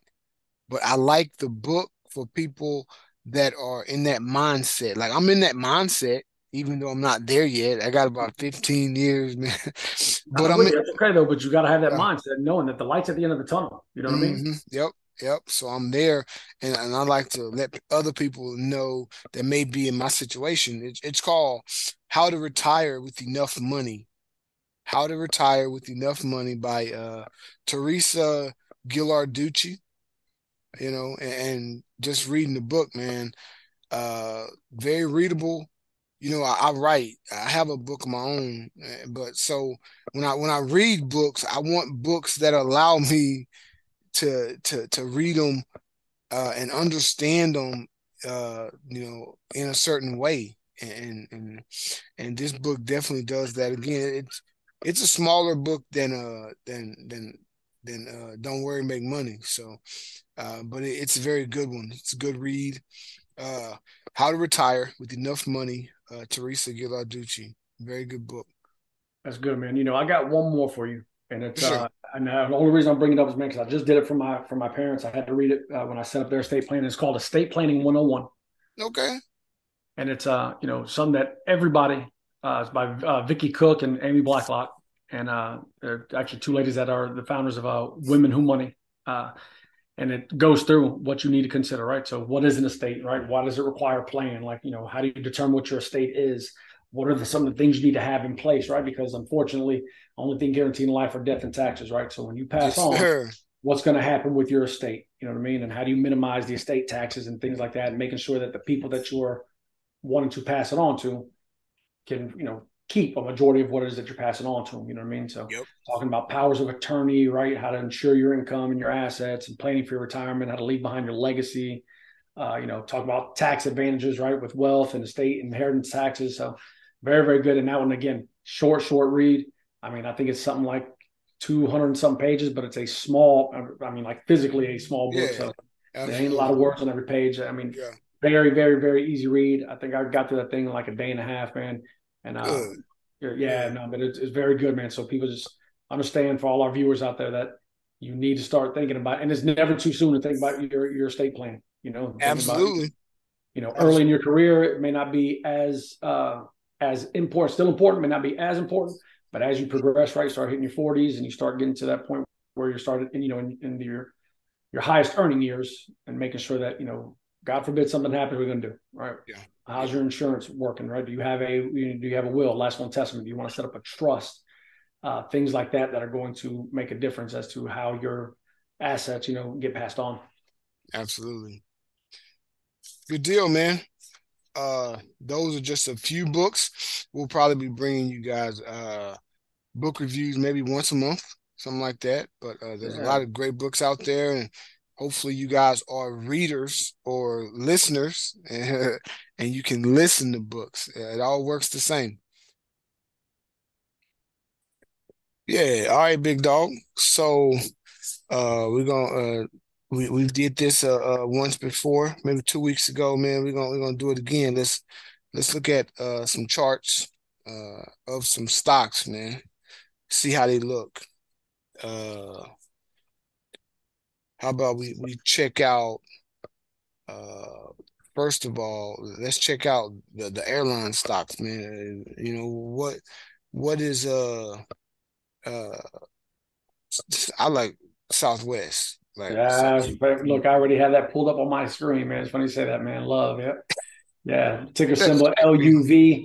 Speaker 1: but I like the book for people that are in that mindset. Like I'm in that mindset, even though I'm not there yet. I got about 15 years, man.
Speaker 2: but I'm that's okay though. But you got to have that mindset, knowing that the light's at the end of the tunnel. You know what mm-hmm. I mean? Mm-hmm.
Speaker 1: Yep. Yep. So I'm there, and, and I like to let other people know that may be in my situation. It, it's called "How to Retire with Enough Money." How to Retire with Enough Money by uh, Teresa Ghilarducci. You know, and, and, just reading the book, man, uh, very readable. You know, I, I write. I have a book of my own, eh, but so when I when I read books, I want books that allow me to to to read them uh, and understand them, uh, you know, in a certain way. And and and this book definitely does that. Again, it's it's a smaller book than uh than than than uh, Don't Worry, Make Money. So, uh, but it, it's a very good one. It's a good read. Uh, How to Retire with Enough Money, uh, Teresa Ghilarducci. Very good book.
Speaker 2: That's good, man. You know, I got one more for you. And it's sure. uh, and uh, the only reason I'm bringing it up is because I just did it for my for my parents. I had to read it uh, when I set up their estate plan. It's called Estate Planning 101.
Speaker 1: Okay.
Speaker 2: And it's uh you know something that everybody uh it's by uh, Vicki Cook and Amy Blalock, and uh they're actually two ladies that are the founders of uh Women Who Money. Uh, and it goes through what you need to consider, right? So, what is an estate, right? Why does it require a plan? Like, you know, how do you determine what your estate is? What are the, some of the things you need to have in place, right? Because unfortunately, only thing guaranteed in life are death and taxes, right? So when you pass yes, on, sir. what's going to happen with your estate? You know what I mean? And how do you minimize the estate taxes and things like that, and making sure that the people that you're wanting to pass it on to can, you know, keep a majority of what it is that you're passing on to them. You know what I mean? So yep. talking about powers of attorney, right? How to ensure your income and your assets and planning for your retirement, how to leave behind your legacy. Uh, you know, talk about tax advantages, right, with wealth and estate inheritance taxes. So very, very good. And that one, again, short, short read. I mean, I think it's something like 200 and some pages, but it's a small, I mean, like physically a small book. Yeah, so absolutely. there ain't a lot of words on every page. I mean, yeah. very, very, very easy read. I think I got through that thing in like a day and a half, man. And uh, yeah, no, but it's, it's very good, man. So people just understand for all our viewers out there that you need to start thinking about, and it's never too soon to think about your your estate plan. You know,
Speaker 1: absolutely.
Speaker 2: About, you know, early in your career, it may not be as uh, as important, still important, may not be as important, but as you progress, right, start hitting your 40s and you start getting to that point where you're started, you know, in, in your your highest earning years, and making sure that you know, God forbid something happens, we're going to do right.
Speaker 1: Yeah.
Speaker 2: How's your insurance working? Right? Do you have a you do you have a will, last will testament? Do you want to set up a trust? uh, things like that that are going to make a difference as to how your assets, you know, get passed on.
Speaker 1: Absolutely. Good deal, man. Uh, those are just a few books. We'll probably be bringing you guys uh, book reviews maybe once a month, something like that. But uh, there's yeah. a lot of great books out there, and hopefully you guys are readers or listeners, and, and you can listen to books. It all works the same. Yeah, all right, big dog. So uh we're gonna uh we, we did this uh, uh once before, maybe two weeks ago, man. We're gonna we're gonna do it again. Let's let's look at uh some charts uh of some stocks, man. See how they look. Uh how about we we check out uh first of all, let's check out the, the airline stocks, man. You know, what what is uh uh I like Southwest. Like
Speaker 2: yeah, but look, I already have that pulled up on my screen, man. It's funny you say that, man. Love, yeah. Yeah. Ticker symbol LUV.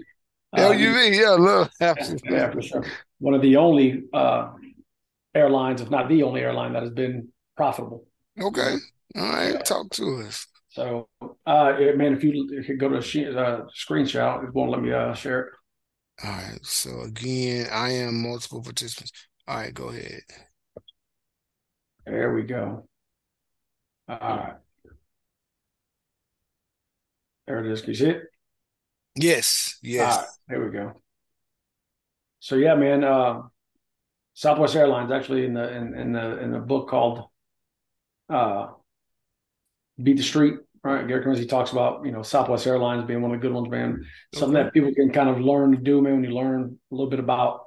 Speaker 1: LUV, yeah, love.
Speaker 2: Absolutely. Yeah, for sure. One of the only uh airlines, if not the only airline that has been profitable.
Speaker 1: Okay. All right. Yeah. Talk to us.
Speaker 2: So, uh, man, if you, if you go to a uh, screenshot, it won't let me uh, share it.
Speaker 1: All right. So again, I am multiple participants. All right, go ahead.
Speaker 2: There we go. All right. There it is. Can you see it?
Speaker 1: Yes. Yes. Right,
Speaker 2: there we go. So yeah, man. Uh, Southwest Airlines actually in the in, in the in the book called uh, "Beat the Street." right? Gary Ramsey talks about, you know, Southwest Airlines being one of the good ones, man. Something that people can kind of learn to do, man, when you learn a little bit about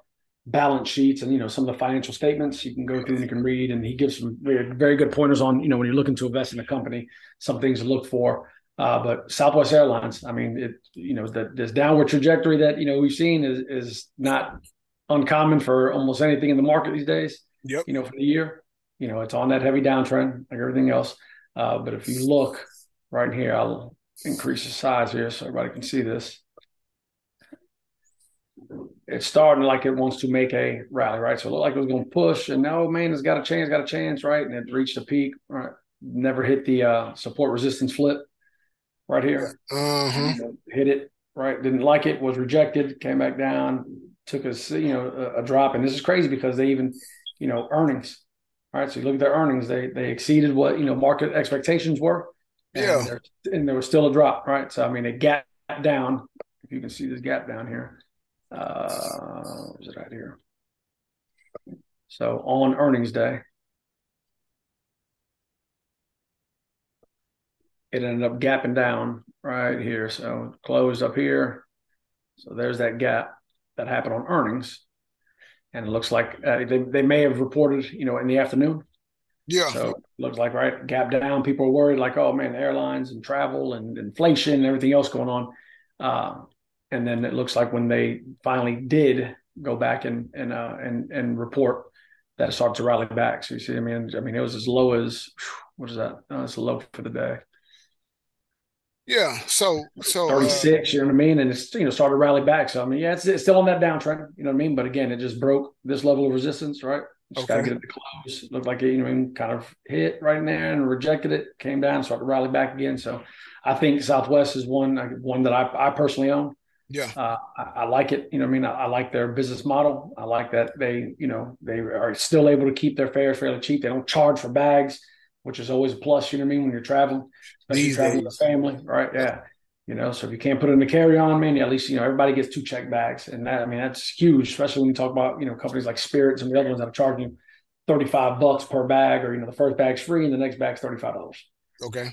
Speaker 2: balance sheets and, you know, some of the financial statements you can go through and you can read. And he gives some very, very good pointers on, you know, when you're looking to invest in a company, some things to look for. Uh, but Southwest Airlines, I mean, it, you know, the, this downward trajectory that, you know, we've seen is, is not uncommon for almost anything in the market these days.
Speaker 1: Yep.
Speaker 2: You know, for the year, you know, it's on that heavy downtrend like everything else. Uh, but if you look right here. I'll increase the size here so everybody can see this. It's starting like it wants to make a rally, right? So it looked like it was going to push, and now, oh, man, it's got a chance, got a chance, right? And it reached a peak, right? Never hit the uh, support resistance flip right here.
Speaker 1: Uh-huh.
Speaker 2: Hit it, right? Didn't like it, was rejected, came back down, took a you know a, a drop, and this is crazy because they even you know earnings, right? So you look at their earnings, they they exceeded what you know market expectations were
Speaker 1: yeah.
Speaker 2: And there, and there, was still a drop, right? So I mean, it gap down. If you can see this gap down here, uh, it right here? So on earnings day, it ended up gapping down right here. So closed up here. So there's that gap that happened on earnings, and it looks like uh, they they may have reported, you know, in the afternoon.
Speaker 1: Yeah.
Speaker 2: So looks like right gap down. People are worried like, oh man, airlines and travel and inflation and everything else going on. Uh, and then it looks like when they finally did go back and and uh, and and report that started to rally back. So you see, I mean, I mean, it was as low as what is that? Oh, it's a low for the day.
Speaker 1: Yeah. So so
Speaker 2: uh, 36, uh, you know what I mean? And it's you know started to rally back. So I mean, yeah, it's, it's still on that downtrend, you know what I mean? But again, it just broke this level of resistance, right? Just okay. got to get it to close. It looked like it, you know, kind of hit right in there and rejected it, came down, started to rally back again. So I think Southwest is one one that I, I personally own.
Speaker 1: Yeah,
Speaker 2: uh, I, I, like it. You know, I mean, I, I, like their business model. I like that they, you know, they are still able to keep their fares fairly cheap. They don't charge for bags, which is always a plus. You know what I mean when you're traveling, especially These traveling days. with a family, right? Yeah. You know, so if you can't put it in the carry on, man, at least you know everybody gets two check bags, and that I mean that's huge, especially when you talk about you know companies like Spirit and the other ones that are charging you thirty five bucks per bag, or you know the first bag's free and the next bag's thirty five dollars.
Speaker 1: Okay.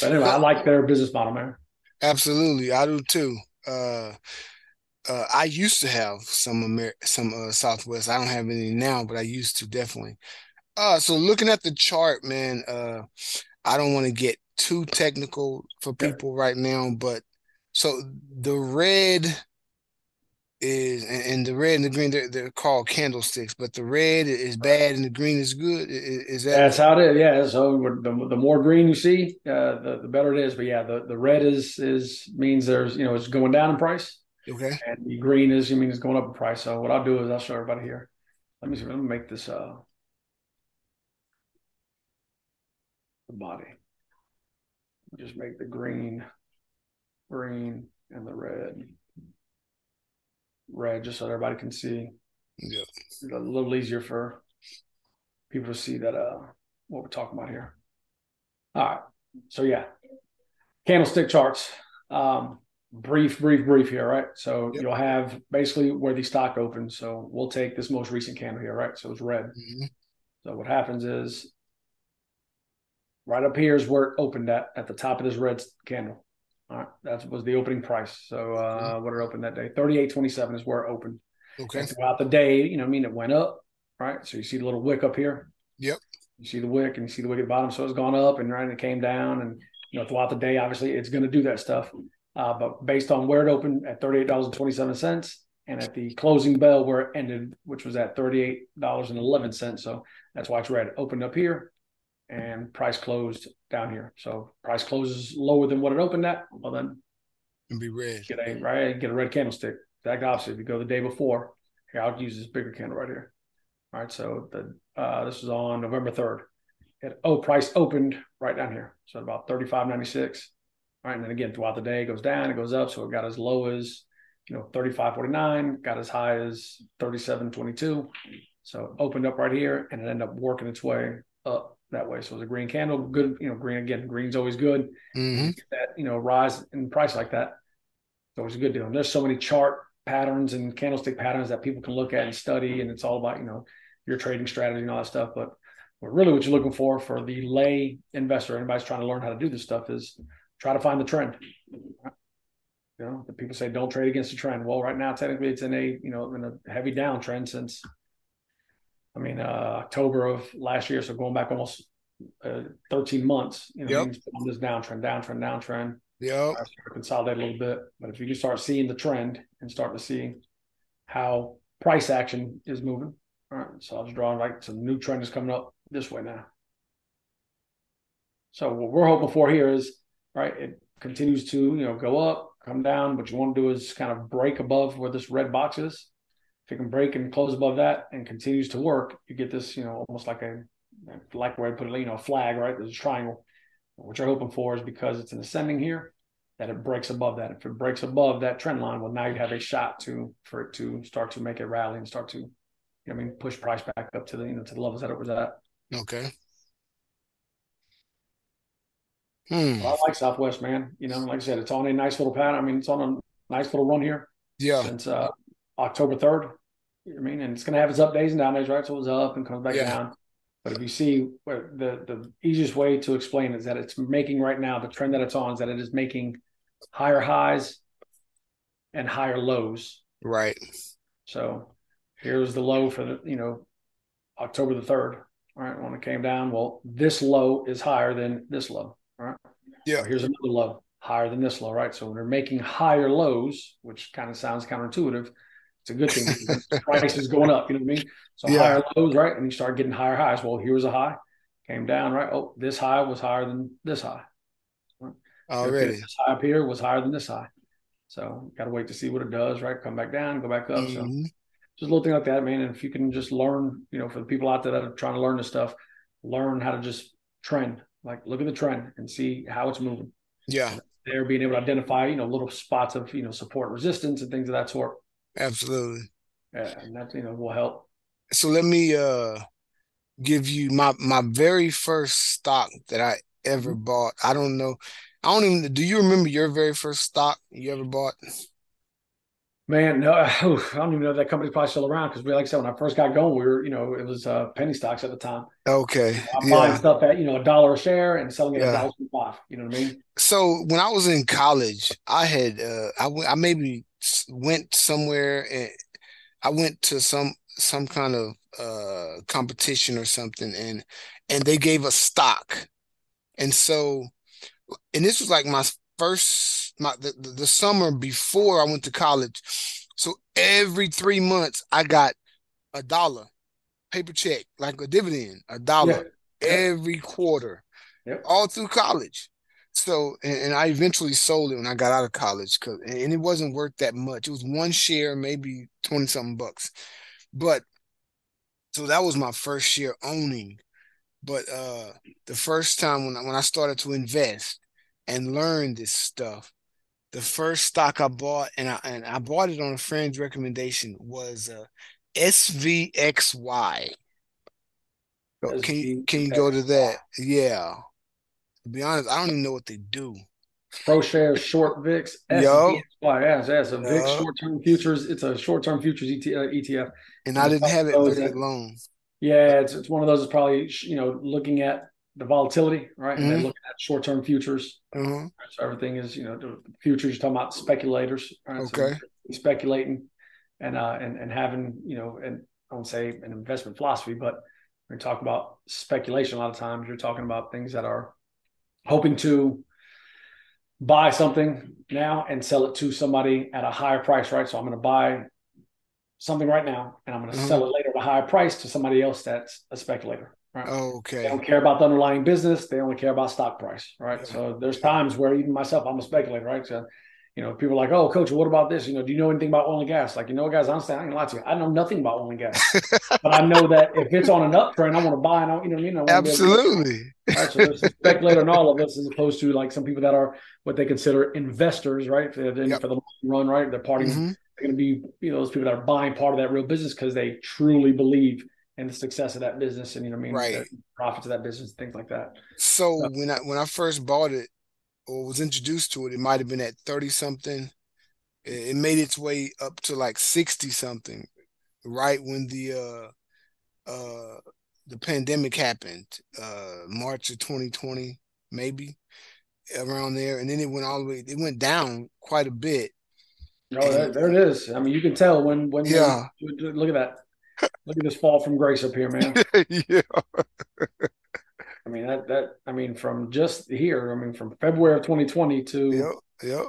Speaker 2: But anyway, I like their business model, man.
Speaker 1: Absolutely, I do too. Uh, uh, I used to have some Amer- some uh, Southwest. I don't have any now, but I used to definitely. Uh, so looking at the chart, man, uh, I don't want to get too technical for people right now, but so the red is and, the red and the green they're, they're, called candlesticks, but the red is bad and the green is good. Is, is that
Speaker 2: that's how it is? Yeah. So the, the more green you see, uh, the the better it is. But yeah, the, the red is is means there's you know it's going down in price.
Speaker 1: Okay.
Speaker 2: And the green is you mean it's going up in price. So what I'll do is I'll show everybody here. Let me see. Let me make this uh the body. Just make the green, green, and the red. Red, just so everybody can see.
Speaker 1: Yeah.
Speaker 2: a little easier for people to see that uh what we're talking about here. All right. So yeah. Candlestick charts. Um brief, brief, brief here, right? So yep. you'll have basically where the stock opens. So we'll take this most recent candle here, right? So it's red. Mm-hmm. So what happens is right up here is where it opened at at the top of this red candle. All right, that was the opening price. So uh, what it opened that day, thirty eight twenty seven is where it opened.
Speaker 1: Okay.
Speaker 2: And throughout the day, you know, I mean, it went up, right? So you see the little wick up here.
Speaker 1: Yep.
Speaker 2: You see the wick, and you see the wick at the bottom. So it's gone up, and right, and it came down, and you know, throughout the day, obviously, it's going to do that stuff. Uh, but based on where it opened at thirty eight dollars and twenty seven cents, and at the closing bell where it ended, which was at thirty eight dollars and eleven cents. So that's why it's red. It opened up here, and price closed down here. So price closes lower than what it opened at. Well, then
Speaker 1: and be red.
Speaker 2: Get a right, get a red candlestick. That opposite. If you go the day before, here I'll use this bigger candle right here. All right, so the uh, this is on November third. It oh price opened right down here, so about thirty five ninety six. All right, and then again throughout the day it goes down, it goes up. So it got as low as you know thirty five forty nine, got as high as thirty seven twenty two. So it opened up right here, and it ended up working its way up that way. So it was a green candle, good, you know, green again, green's always good.
Speaker 1: Mm-hmm.
Speaker 2: That, you know, rise in price like that. It's always a good deal. And there's so many chart patterns and candlestick patterns that people can look at and study. And it's all about, you know, your trading strategy and all that stuff. But, but really what you're looking for for the lay investor, anybody's trying to learn how to do this stuff is try to find the trend. You know, the people say don't trade against the trend. Well, right now, technically it's in a, you know, in a heavy downtrend since I mean, uh, October of last year, so going back almost uh, 13 months, you know, yep. on this downtrend, downtrend, downtrend.
Speaker 1: Yeah.
Speaker 2: Consolidate a little bit, but if you can start seeing the trend and start to see how price action is moving, all right. So I was drawing like some new trend is coming up this way now. So what we're hoping for here is right. It continues to you know go up, come down. What you want to do is kind of break above where this red box is if it can break and close above that and continues to work, you get this, you know, almost like a like where I put a you know a flag, right? There's a triangle. What you're hoping for is because it's an ascending here, that it breaks above that. If it breaks above that trend line, well, now you have a shot to for it to start to make a rally and start to, you know, I mean, push price back up to the you know to the levels that it was at.
Speaker 1: Okay.
Speaker 2: Hmm. Well, I like Southwest, man. You know, like I said, it's on a nice little pattern. I mean, it's on a nice little run here.
Speaker 1: Yeah.
Speaker 2: Since uh, October 3rd. I mean, and it's going to have its up days and down days, right? So it was up and comes back yeah. down. But if you see the the easiest way to explain is that it's making right now the trend that it's on is that it is making higher highs and higher lows.
Speaker 1: Right.
Speaker 2: So here's the low for the you know October the third. All right, when it came down, well, this low is higher than this low. All right.
Speaker 1: Yeah.
Speaker 2: So here's another low higher than this low, right? So when they're making higher lows, which kind of sounds counterintuitive, it's a good thing. price is going up. You know what I mean? So yeah. higher lows, right? And you start getting higher highs. Well, here's a high, came down, right? Oh, this high was higher than this high.
Speaker 1: Already,
Speaker 2: this high up here was higher than this high. So got to wait to see what it does, right? Come back down, go back up. Mm-hmm. So just a little thing like that, man. And if you can just learn, you know, for the people out there that are trying to learn this stuff, learn how to just trend, like look at the trend and see how it's moving.
Speaker 1: Yeah.
Speaker 2: They're being able to identify, you know, little spots of, you know, support resistance and things of that sort.
Speaker 1: Absolutely.
Speaker 2: Yeah, and that you know will help.
Speaker 1: So let me uh give you my my very first stock that I ever mm-hmm. bought. I don't know. I don't even. Do you remember your very first stock you ever bought?
Speaker 2: Man, no, I don't even know if that company's probably still around because, like I said, when I first got going, we were, you know, it was uh, penny stocks at the time.
Speaker 1: Okay,
Speaker 2: I'm yeah. buying stuff at you know a dollar a share and selling it yeah. a dollar five. You know what I mean?
Speaker 1: So when I was in college, I had uh, I, I maybe went somewhere and I went to some some kind of uh, competition or something, and and they gave us stock, and so and this was like my first my the, the summer before I went to college. So every three months I got a dollar paper check, like a dividend, a dollar yeah. every quarter, yep. all through college. So, and, and, I eventually sold it when I got out of college, cause and it wasn't worth that much. It was one share, maybe twenty something bucks, but so that was my first share owning. But uh the first time when I, when I started to invest, and learn this stuff. The first stock I bought, and I and I bought it on a friend's recommendation, was uh, SVXY. So can you can you go to that? Yeah. To be honest, I don't even know what they do.
Speaker 2: ProShares short VIX. SVXY. Yes, yes, a VIX short term futures. It's a short term futures ETF. Uh,
Speaker 1: and I didn't have it very long.
Speaker 2: Yeah, it's it's one of those. Is probably you know looking at the volatility, right? Mm-hmm. And then looking at short term futures. Mm-hmm. So everything is, you know, the futures. You're talking about speculators, right?
Speaker 1: Okay.
Speaker 2: So speculating and uh and and having you know and I won't say an investment philosophy, but when you talk about speculation, a lot of times you're talking about things that are hoping to buy something now and sell it to somebody at a higher price, right? So I'm going to buy something right now and I'm going to mm-hmm. sell it later at a higher price to somebody else that's a speculator.
Speaker 1: Right? Okay.
Speaker 2: They don't care about the underlying business. They only care about stock price. Right. So there's times where even myself, I'm a speculator. Right. So, you know, people are like, "Oh, coach, what about this? You know, do you know anything about oil and gas?" Like, you know, guys, honestly, I ain't lie to you. I know nothing about oil and gas, but I know that if it's on an uptrend, I want to buy. And I, you know, you know,
Speaker 1: absolutely.
Speaker 2: Right. So there's a speculator in all of us, as opposed to like some people that are what they consider investors, right? For, yep. for the run, right? They're parting. Mm-hmm. They're going to be, you know, those people that are buying part of that real business because they truly believe and the success of that business and you know I mean right. profits of that business things like that.
Speaker 1: So uh, when I when I first bought it or was introduced to it, it might have been at 30 something. It made its way up to like 60 something right when the uh uh the pandemic happened, uh March of 2020, maybe around there. And then it went all the way, it went down quite a bit.
Speaker 2: Oh, there, there, it is. I mean, you can tell when when yeah. look at that. Look at this fall from grace up here, man. yeah. I mean that that I mean from just here, I mean from February of 2020 to
Speaker 1: yep, yep.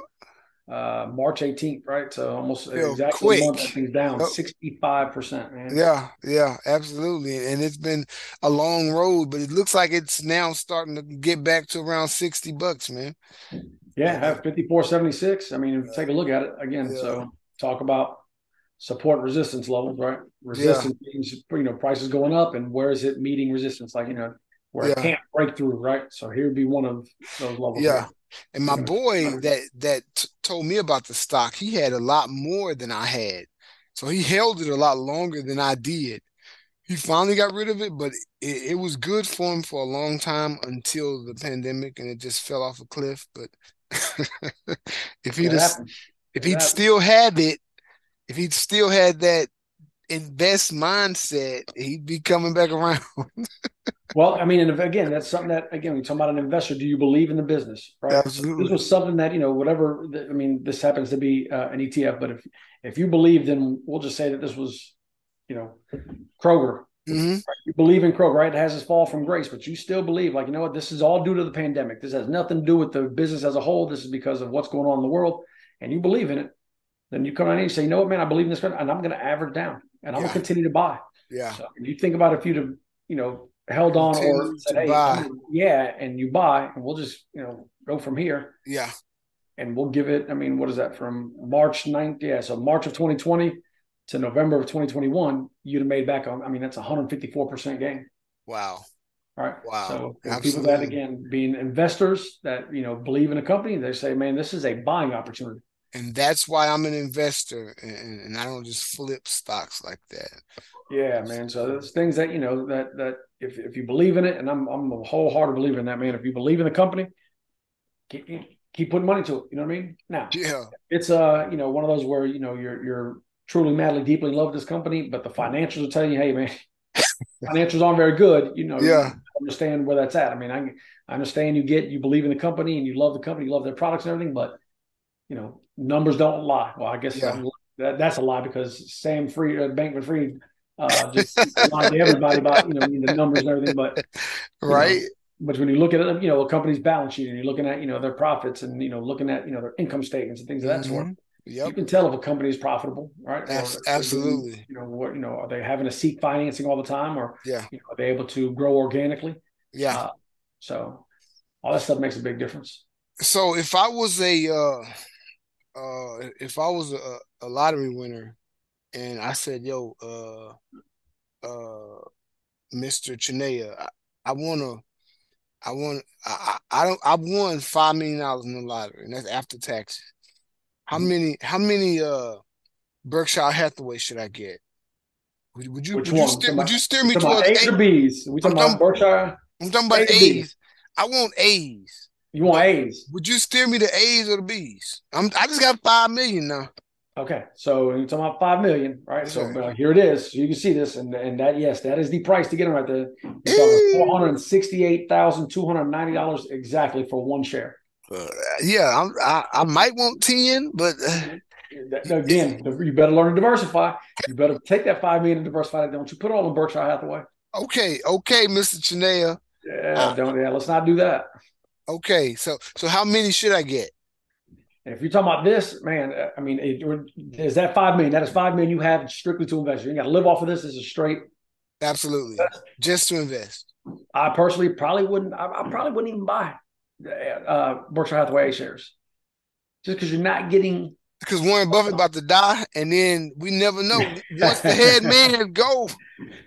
Speaker 2: Uh, March 18th, right? So almost exactly quick. month that thing's down yep. 65%, man.
Speaker 1: Yeah, yeah, absolutely. And it's been a long road, but it looks like it's now starting to get back to around 60 bucks, man.
Speaker 2: Yeah, have 54.76. I mean, take a look at it again. Yeah. So talk about support resistance levels, right? Resistance yeah. means you know prices going up, and where is it meeting resistance? Like you know where yeah. it can't break through, right? So here would be one of those levels.
Speaker 1: Yeah. And my boy that that t- told me about the stock, he had a lot more than I had, so he held it a lot longer than I did. He finally got rid of it, but it, it was good for him for a long time until the pandemic, and it just fell off a cliff. But if he just if he'd still had it, if he'd still had that invest mindset, he'd be coming back around.
Speaker 2: well, I mean, and again, that's something that again, we talk about an investor. Do you believe in the business? Right.
Speaker 1: Absolutely.
Speaker 2: This was something that you know, whatever. I mean, this happens to be uh, an ETF, but if if you believe, then we'll just say that this was, you know, Kroger. Mm-hmm. Right? You believe in Kroger, right? It has its fall from grace, but you still believe, like, you know what, this is all due to the pandemic. This has nothing to do with the business as a whole. This is because of what's going on in the world, and you believe in it then you come on in and say, you know what, man, I believe in this, and I'm going to average down, and I'm yeah. going to continue to buy.
Speaker 1: Yeah. So
Speaker 2: you think about if you'd have, you know, held on continue or said, hey, buy. yeah, and you buy, and we'll just, you know, go from here.
Speaker 1: Yeah.
Speaker 2: And we'll give it. I mean, what is that from March 9th? Yeah, so March of 2020 to November of 2021, you'd have made back. on, I mean, that's 154 percent gain.
Speaker 1: Wow.
Speaker 2: All right.
Speaker 1: Wow.
Speaker 2: So people that again being investors that you know believe in a company, they say, man, this is a buying opportunity
Speaker 1: and that's why I'm an investor, and, and I don't just flip stocks like that.
Speaker 2: Yeah, man. So there's things that you know that that if if you believe in it, and I'm I'm a wholehearted believer in that, man. If you believe in the company, keep keep putting money to it. You know what I mean? Now,
Speaker 1: yeah,
Speaker 2: it's uh, you know, one of those where you know you're you're truly madly deeply in love with this company, but the financials are telling you, hey man, financials aren't very good. You know,
Speaker 1: yeah,
Speaker 2: you understand where that's at. I mean, I I understand you get you believe in the company and you love the company, you love their products and everything, but you know, numbers don't lie. Well, I guess yeah. that, that's a lie because Sam Free uh, Bankman Fried, uh, just lied to everybody about you know the numbers and everything. But
Speaker 1: right.
Speaker 2: Know, but when you look at you know a company's balance sheet and you're looking at you know their profits and you know looking at you know their income statements and things of that mm-hmm. sort, yep. you can tell if a company is profitable, right?
Speaker 1: Abs- absolutely.
Speaker 2: you know what you know are they having to seek financing all the time, or
Speaker 1: yeah,
Speaker 2: you know, are they able to grow organically?
Speaker 1: Yeah. Uh,
Speaker 2: so all that stuff makes a big difference.
Speaker 1: So if I was a uh, uh, if I was a, a lottery winner, and I said, "Yo, uh, uh, Mister Chinea, I, I wanna." I won. I, I don't. I won five million dollars in the lottery, and that's after taxes. How mm-hmm. many? How many? Uh, Berkshire Hathaway should I get? Would, would you? Which would, one? You steer, would you steer me towards
Speaker 2: A's or B's? we talking I'm about Berkshire?
Speaker 1: I'm talking about A's. A's. I want A's.
Speaker 2: You want A's?
Speaker 1: Would you steer me to A's or the B's? I'm. I just got five million now.
Speaker 2: Okay, so you're talking about five million, right? So uh, here it is. So you can see this, and and that yes, that is the price to get them right there. Four hundred sixty-eight thousand two hundred ninety dollars exactly for one share.
Speaker 1: Uh, yeah, I'm, I I might want ten, but
Speaker 2: uh, again, you better learn to diversify. You better take that five million and diversify it. Don't you put it all in Berkshire Hathaway?
Speaker 1: Okay, okay, Mister Chinea.
Speaker 2: Yeah, don't yeah. Let's not do that.
Speaker 1: Okay, so so how many should I get?
Speaker 2: And if you're talking about this, man, I mean, it, is that five million? That is five million you have strictly to invest. You got to live off of this as a straight.
Speaker 1: Absolutely, just to invest.
Speaker 2: I personally probably wouldn't. I, I probably wouldn't even buy uh, Berkshire Hathaway shares, just because you're not getting.
Speaker 1: Because Warren Buffett about to die, and then we never know. Once the head man go,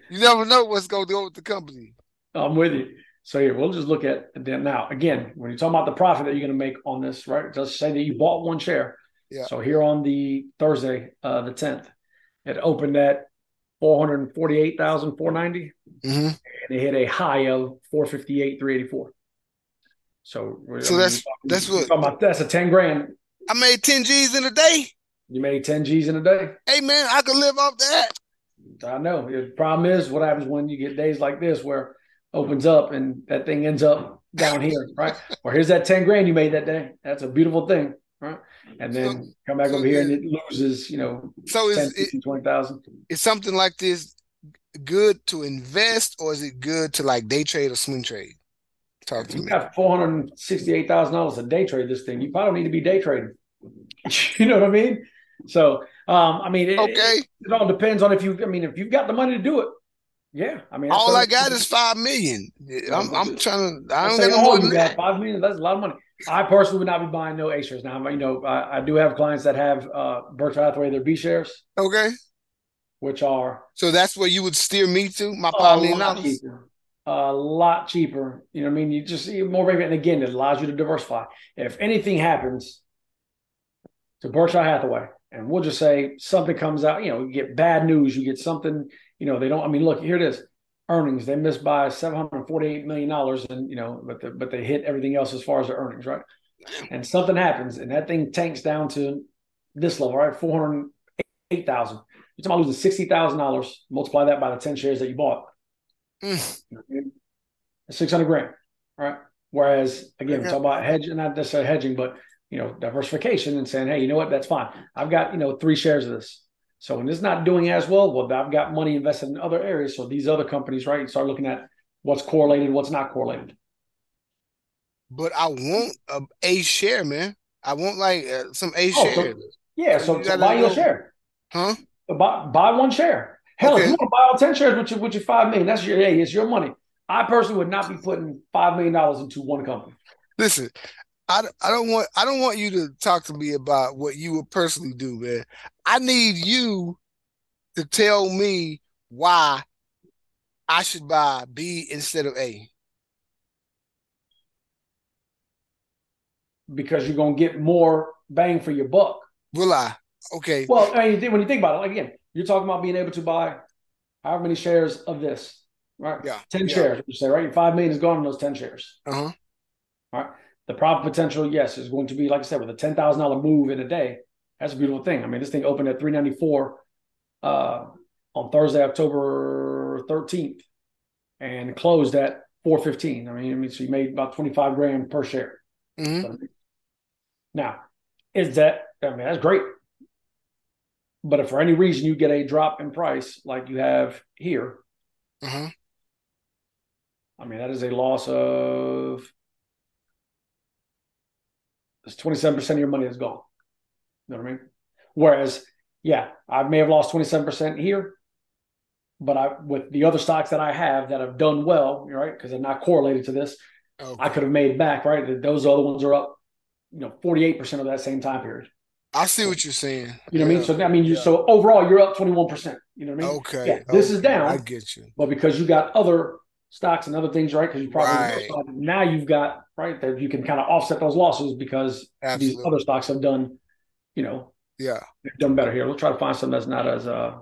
Speaker 1: you never know what's going to go with the company.
Speaker 2: I'm with you. So here, we'll just look at then now. Again, when you're talking about the profit that you're going to make on this, right? Just say that you bought one share.
Speaker 1: Yeah.
Speaker 2: So here on the Thursday, uh, the 10th, it opened at 448,490
Speaker 1: mm-hmm. and
Speaker 2: it hit a high of 458, 384. So,
Speaker 1: so that's that's what
Speaker 2: about, that's a 10 grand.
Speaker 1: I made 10 G's in a day.
Speaker 2: You made 10 G's in a day.
Speaker 1: Hey man, I could live off that.
Speaker 2: I know. The problem is what happens when you get days like this where opens up and that thing ends up down here, right? or here's that 10 grand you made that day. That's a beautiful thing, right? And then so, come back so over here and it loses, you know,
Speaker 1: so is 10, 15,
Speaker 2: it, 20,000.
Speaker 1: Is something like this good to invest or is it good to like day trade or swing trade?
Speaker 2: Talk to you me. got $468,000 a day trade this thing. You probably need to be day trading. you know what I mean? So, um, I mean, it,
Speaker 1: okay.
Speaker 2: It, it all depends on if you, I mean, if you've got the money to do it, yeah, I mean,
Speaker 1: all I got is five million. I'm, I'm trying to. I don't got no more than that.
Speaker 2: Five million. That's a lot of money. I personally would not be buying no A shares now. You know, I, I do have clients that have uh, Berkshire Hathaway their B shares.
Speaker 1: Okay.
Speaker 2: Which are
Speaker 1: so that's where you would steer me to my five million dollars.
Speaker 2: A lot cheaper. You know, what I mean, you just see more and again, it allows you to diversify. If anything happens to Berkshire Hathaway, and we'll just say something comes out, you know, you get bad news, you get something you know, they don't. I mean, look, here it is. Earnings they missed by seven hundred forty-eight million dollars, and you know, but the, but they hit everything else as far as their earnings, right? And something happens, and that thing tanks down to this level, right? Four hundred eight thousand. You're talking about losing sixty thousand dollars. Multiply that by the ten shares that you bought. Mm. Six hundred grand, right? Whereas again, okay. we're talking about hedging, not necessarily hedging, but you know, diversification and saying, hey, you know what, that's fine. I've got you know three shares of this. So when it's not doing as well, well, I've got money invested in other areas. So these other companies, right, start looking at what's correlated, what's not correlated.
Speaker 1: But I want a, a share, man. I want like uh, some A oh, share.
Speaker 2: So, yeah, so, so buy your share.
Speaker 1: Huh?
Speaker 2: Buy, buy one share. Hell, okay. if you want to buy all 10 shares with your, with your five million, that's your hey, it's your money. I personally would not be putting five million dollars into one company.
Speaker 1: Listen, I, I don't want I don't want you to talk to me about what you would personally do, man. I need you to tell me why I should buy B instead of A.
Speaker 2: Because you're gonna get more bang for your buck.
Speaker 1: Will I? Okay.
Speaker 2: Well, I mean, when you think about it, like again, you're talking about being able to buy however many shares of this, right?
Speaker 1: Yeah.
Speaker 2: Ten
Speaker 1: yeah.
Speaker 2: shares, you say, right? Your five million is gone in those ten shares.
Speaker 1: Uh huh.
Speaker 2: All right The profit potential, yes, is going to be, like I said, with a ten thousand dollar move in a day. That's a beautiful thing. I mean, this thing opened at three ninety four uh, on Thursday, October thirteenth, and closed at four fifteen. I mean, I mean, so you made about twenty five grand per share. Mm-hmm. So, now, is that? I mean, that's great. But if for any reason you get a drop in price like you have here, uh-huh. I mean, that is a loss of it's 27% of your money is gone. You know what I mean? Whereas, yeah, I may have lost 27% here, but I with the other stocks that I have that have done well, right? Because they're not correlated to this, okay. I could have made back, right? Those other ones are up, you know, 48% of that same time period.
Speaker 1: I see what you're saying.
Speaker 2: You know what I mean? So I mean, you yeah. so overall you're up 21. percent You know what I mean?
Speaker 1: Okay.
Speaker 2: Yeah, this
Speaker 1: okay.
Speaker 2: is down.
Speaker 1: I get you.
Speaker 2: But because you got other stocks and other things, right? Because you probably right. now you've got right that you can kind of offset those losses because Absolutely. these other stocks have done, you know,
Speaker 1: yeah,
Speaker 2: done better here. We'll try to find something that's not as uh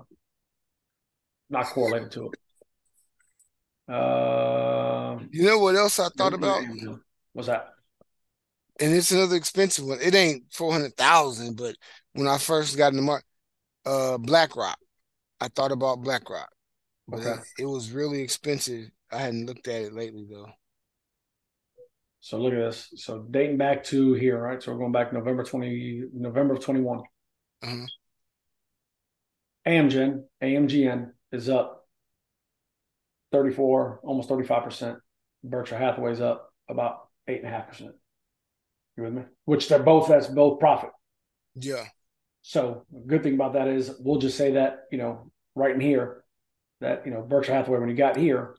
Speaker 2: not correlated to it. Uh,
Speaker 1: you know what else I thought about?
Speaker 2: What's that?
Speaker 1: And it's another expensive one. It ain't four hundred thousand, but when I first got in the market, uh, BlackRock. I thought about BlackRock, but okay. it, it was really expensive I hadn't looked at it lately though.
Speaker 2: So look at this. So dating back to here, right? So we're going back November twenty, November of twenty one. Uh-huh. Amgen, AMGN is up thirty four, almost thirty five percent. Berkshire Hathaway's up about eight and a half percent. You with me? Which they're both that's both profit.
Speaker 1: Yeah.
Speaker 2: So good thing about that is we'll just say that you know right in here that you know Berkshire Hathaway when you got here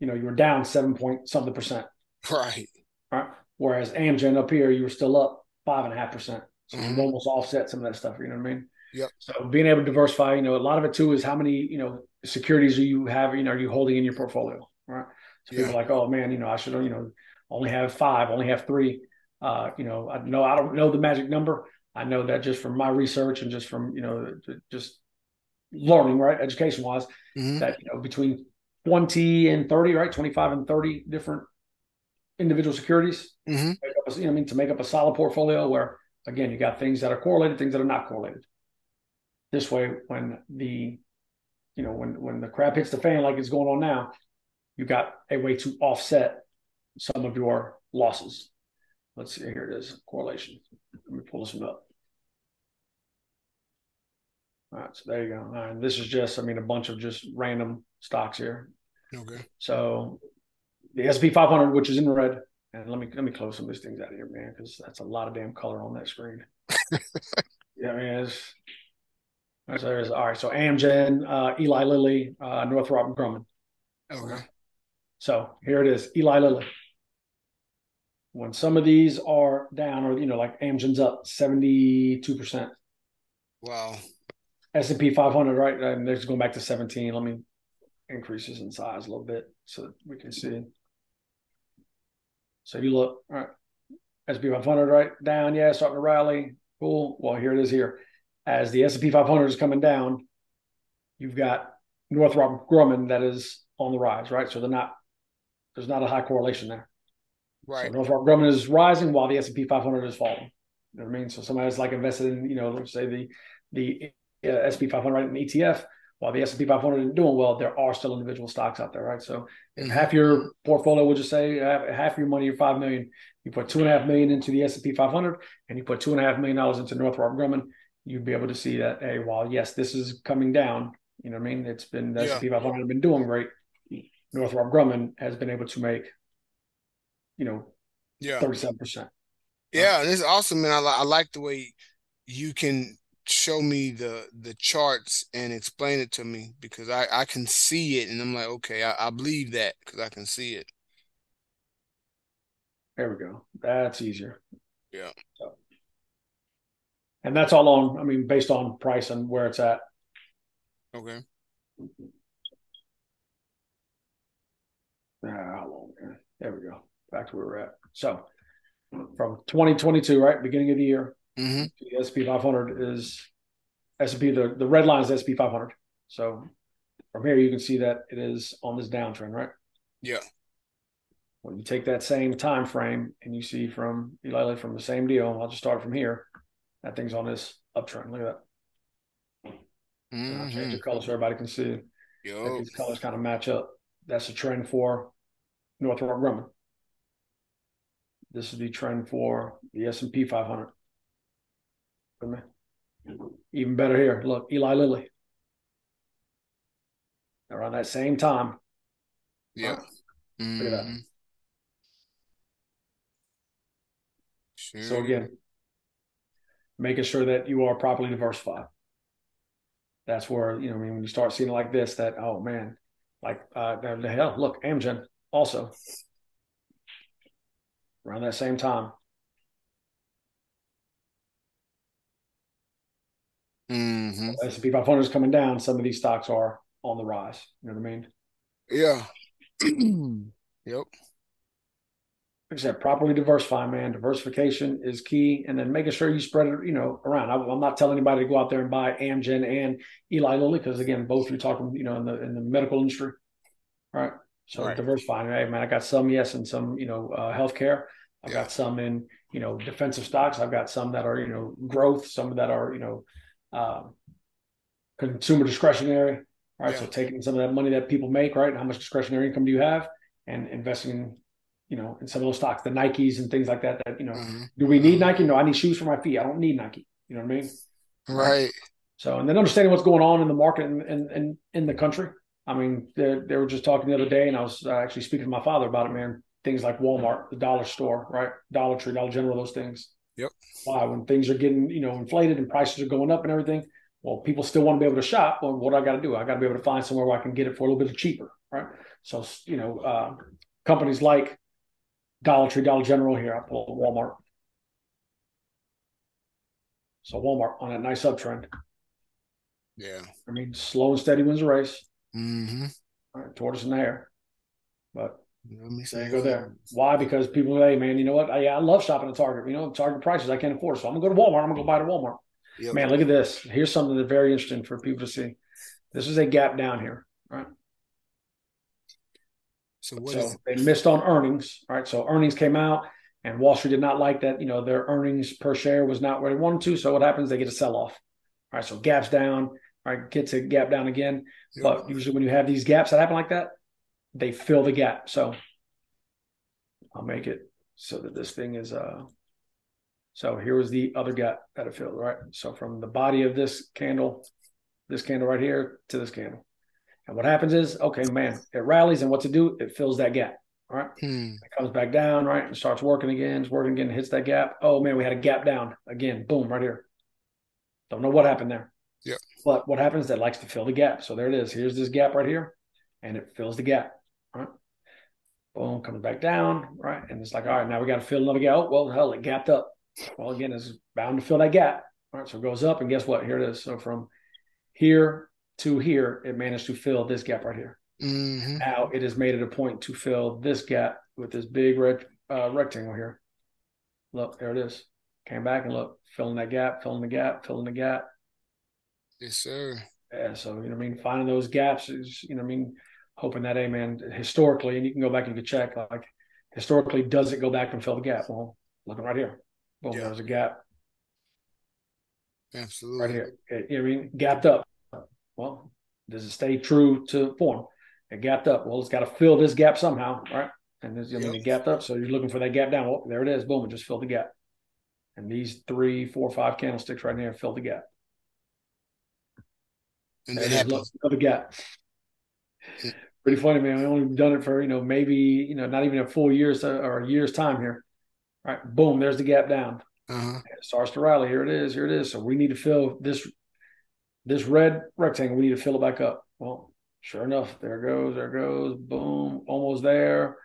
Speaker 2: you know, you were down seven point something percent.
Speaker 1: Right.
Speaker 2: Right. Whereas Amgen up here, you were still up five and a half percent. So mm-hmm. you almost offset some of that stuff. You know what I mean?
Speaker 1: Yeah.
Speaker 2: So being able to diversify, you know, a lot of it too is how many, you know, securities are you have, you know, are you holding in your portfolio? Right. So yeah. people are like, oh man, you know, I should, you know, only have five, only have three. Uh, you know, I know I don't know the magic number. I know that just from my research and just from, you know, just learning, right, education wise, mm-hmm. that, you know, between 20 and 30, right? 25 and 30 different individual securities. Mm-hmm. You know, I mean, to make up a solid portfolio where, again, you got things that are correlated, things that are not correlated. This way, when the, you know, when when the crap hits the fan like it's going on now, you got a way to offset some of your losses. Let's see, here it is, correlation. Let me pull this one up. All right, so there you go. And this is just, I mean, a bunch of just random stocks here.
Speaker 1: Okay.
Speaker 2: So the SP 500, which is in red, and let me let me close some of these things out of here, man, because that's a lot of damn color on that screen. yeah, I mean, it's, that's, there's, all right. So Amgen, uh, Eli Lilly, uh, Northrop Grumman.
Speaker 1: Okay.
Speaker 2: So here it is, Eli Lilly. When some of these are down, or you know, like Amgen's up seventy two percent.
Speaker 1: Wow.
Speaker 2: S and P 500, right? And they're going back to 17. Let me increase this in size a little bit so we can see. So you look, all right, S&P 500 right down, yeah, starting to rally. Cool. Well, here it is here. As the S&P 500 is coming down, you've got Northrop Grumman that is on the rise, right? So they're not, there's not a high correlation there.
Speaker 1: Right.
Speaker 2: So Northrop Grumman is rising while the S&P 500 is falling. You know what I mean? So somebody's like invested in, you know, let's say the the S&P 500 right, an ETF while the S&P 500 isn't doing well, there are still individual stocks out there, right? So mm-hmm. half your portfolio, would just say half, half your money, your five million, you put two and a half million into the S&P 500, and you put two and a half million dollars into Northrop Grumman, you'd be able to see that, hey, while yes, this is coming down, you know what I mean? It's been the yeah. S&P 500 has been doing great. Northrop Grumman has been able to make, you know,
Speaker 1: yeah,
Speaker 2: thirty-seven percent.
Speaker 1: Yeah, this is awesome, man. I, I like the way you can show me the the charts and explain it to me because I I can see it and I'm like okay I, I believe that because I can see it.
Speaker 2: There we go. That's easier.
Speaker 1: Yeah. So,
Speaker 2: and that's all on. I mean, based on price and where it's at.
Speaker 1: Okay.
Speaker 2: Ah, how long? There we go. Back to where we're at. So, from 2022, right, beginning of the year,
Speaker 1: Mm-hmm.
Speaker 2: The SP 500 is SP. The the red line is SP 500. So from here you can see that it is on this downtrend, right?
Speaker 1: Yeah.
Speaker 2: When you take that same time frame and you see from Eli from the same deal, I'll just start from here. That thing's on this uptrend. Look at that. Mm-hmm. Change the color so everybody can see. Yo. These colors kind of match up. That's the trend for Northrop Grumman. This is the trend for the S&P 500. Amen. Even better here. Look, Eli Lilly. Around that same time.
Speaker 1: Yeah. Mm-hmm. Look at that. Mm-hmm.
Speaker 2: Sure. So again, making sure that you are properly diversified. That's where, you know, I mean, when you start seeing like this, that, oh man, like, uh, the hell, look, Amgen also around that same time.
Speaker 1: Mm-hmm.
Speaker 2: S&P 500 is coming down. Some of these stocks are on the rise. You know what I mean?
Speaker 1: Yeah. yep.
Speaker 2: Like I said, properly diversify, man. Diversification is key, and then making sure you spread it, you know, around. I, am not telling anybody to go out there and buy Amgen and Eli Lilly because, again, both you're talking, you know, in the in the medical industry, right? So right. diversifying, right, man. I got some, yes, and some, you know, uh, healthcare. I've yeah. got some in, you know, defensive stocks. I've got some that are, you know, growth. Some that are, you know, uh, consumer discretionary. Right. Yeah. So taking some of that money that people make, right? How much discretionary income do you have, and investing you know, in some of those stocks, the Nikes and things like that. That you know, mm-hmm. do we need Nike? No, I need shoes for my feet. I don't need Nike. You know what I mean?
Speaker 1: Right.
Speaker 2: So, and then understanding what's going on in the market and in, in, in, the country. I mean, they, they were just talking the other day, and I was uh, actually speaking to my father about it, man. Things like Walmart, the dollar store, right? Dollar Tree, Dollar General, those things.
Speaker 1: Yep.
Speaker 2: Why? When things are getting, you know, inflated and prices are going up and everything, well, people still want to be able to shop. Well, what do I got to do? I got to be able to find somewhere where I can get it for a little bit cheaper, right? So, you know, uh, companies like Dollar Tree, Dollar General here. I pull Walmart. So Walmart on a nice uptrend.
Speaker 1: Yeah.
Speaker 2: I mean, slow and steady wins the race.
Speaker 1: Mm-hmm.
Speaker 2: Right, tortoise in the hare. But let me say, go there. Why? Because people, hey man, you know what? I, I love shopping at Target. You know, Target prices I can't afford, so I'm gonna go to Walmart. I'm gonna go buy at Walmart. Yep. Man, look at this. Here's something that's very interesting for people to see. This is a gap down here, right? So, so they missed on earnings, right? So earnings came out, and Wall Street did not like that. You know, their earnings per share was not where they wanted to. So what happens? They get a sell off. All right, so gaps down. All right, gets a gap down again. Yep. But usually when you have these gaps that happen like that, they fill the gap. So I'll make it so that this thing is uh so here was the other gap that it filled, right? So from the body of this candle, this candle right here to this candle. And what happens is, okay, man, it rallies, and what to do? It fills that gap. All right. Hmm. It comes back down, right? And starts working again, it's working again, hits that gap. Oh man, we had a gap down again. Boom, right here. Don't know what happened there.
Speaker 1: Yeah.
Speaker 2: But what happens that likes to fill the gap. So there it is. Here's this gap right here, and it fills the gap. All right. Boom, coming back down, right? And it's like, all right, now we got to fill another gap. Oh, well, hell, it gapped up. Well, again, it's bound to fill that gap. All right, so it goes up, and guess what? Here it is. So from here to here, it managed to fill this gap right here.
Speaker 1: Mm-hmm.
Speaker 2: Now it has made it a point to fill this gap with this big red uh, rectangle here. Look, there it is. Came back and look, filling that gap, filling the gap, filling the gap.
Speaker 1: Yes, sir.
Speaker 2: Yeah, so you know, I mean, finding those gaps is, you know, I mean, hoping that, amen, historically, and you can go back and you can check, like, historically, does it go back and fill the gap? Well, looking right here, boom, yeah. there's a gap.
Speaker 1: Absolutely.
Speaker 2: Right here. It, I mean, gapped up. Well, does it stay true to form? It gapped up. Well, it's got to fill this gap somehow, right? And this, I mean, it gapped up. So you're looking for that gap down. Well, there it is. Boom, it just filled the gap. And these three, four, five candlesticks right here fill the gap. And then another gap. Pretty funny, man. We only done it for you know maybe you know not even a full year's or a year's time here. All right, boom, there's the gap down.
Speaker 1: Uh-huh.
Speaker 2: It starts to rally. Here it is. Here it is. So we need to fill this this red rectangle, we need to fill it back up. Well, sure enough, there it goes, there it goes, boom, almost there.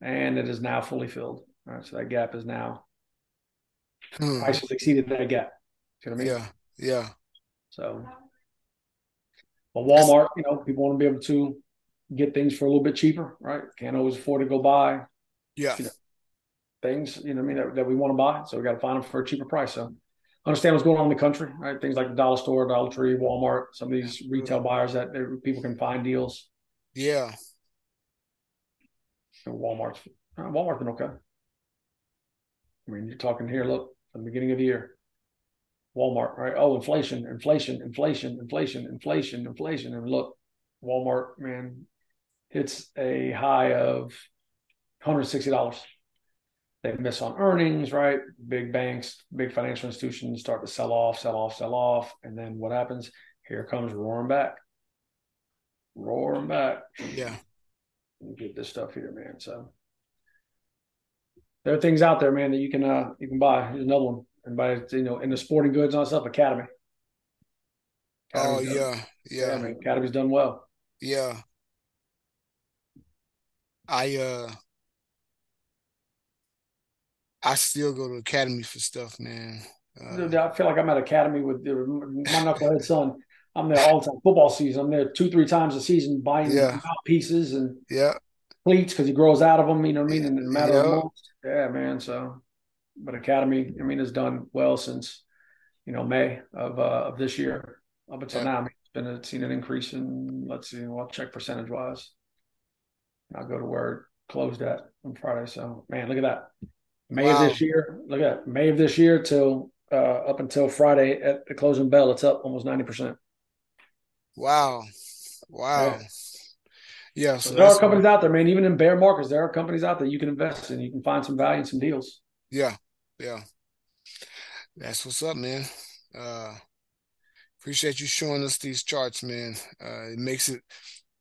Speaker 2: And it is now fully filled. All right. So that gap is now hmm. price has exceeded that gap.
Speaker 1: You know what I mean? Yeah. Yeah.
Speaker 2: So well, Walmart, you know, people want to be able to get things for a little bit cheaper, right? Can't always afford to go buy.
Speaker 1: Yeah.
Speaker 2: You know, things, you know, I mean, that, that we want to buy. So we got to find them for a cheaper price. So understand what's going on in the country, right? Things like the dollar store, Dollar Tree, Walmart, some of these retail buyers that people can find deals.
Speaker 1: Yeah.
Speaker 2: And Walmart's Uh, Walmart's been okay. I mean, you're talking here. Look, from the beginning of the year, Walmart, right? Oh, inflation, inflation, inflation, inflation, inflation, inflation, and look, Walmart, man, hits a high of $160. They miss on earnings, right? Big banks, big financial institutions start to sell off, sell off, sell off. And then what happens? Here comes roaring back. Roaring back.
Speaker 1: Yeah.
Speaker 2: Get this stuff here, man. So there are things out there, man, that you can uh you can buy. Here's another one. And buy you know in the sporting goods and all stuff, Academy.
Speaker 1: Academy's oh yeah, yeah. yeah
Speaker 2: man, Academy's done well.
Speaker 1: Yeah. I uh I still go to academy for stuff, man. Uh,
Speaker 2: I feel like I'm at academy with my knucklehead son. I'm there all the time. Football season, I'm there two, three times a season buying yeah. pieces and
Speaker 1: yeah
Speaker 2: cleats because he grows out of them. You know what I mean? In a matter of months. Yeah, man. So, but academy, I mean, has done well since you know May of uh, of this year up until now. I mean, it's been a, seen an increase in. Let's see. I'll check percentage wise. I'll go to where it closed at on Friday. So, man, look at that. May wow. of this year. Look at that. May of this year till uh, up until Friday at the closing bell, it's up almost ninety percent.
Speaker 1: Wow, wow. Yeah. Yeah,
Speaker 2: so, there are companies out there, man. Even in bear markets, there are companies out there you can invest in. You can find some value and some deals.
Speaker 1: Yeah, yeah. That's what's up, man. Uh appreciate you showing us these charts, man. Uh it makes it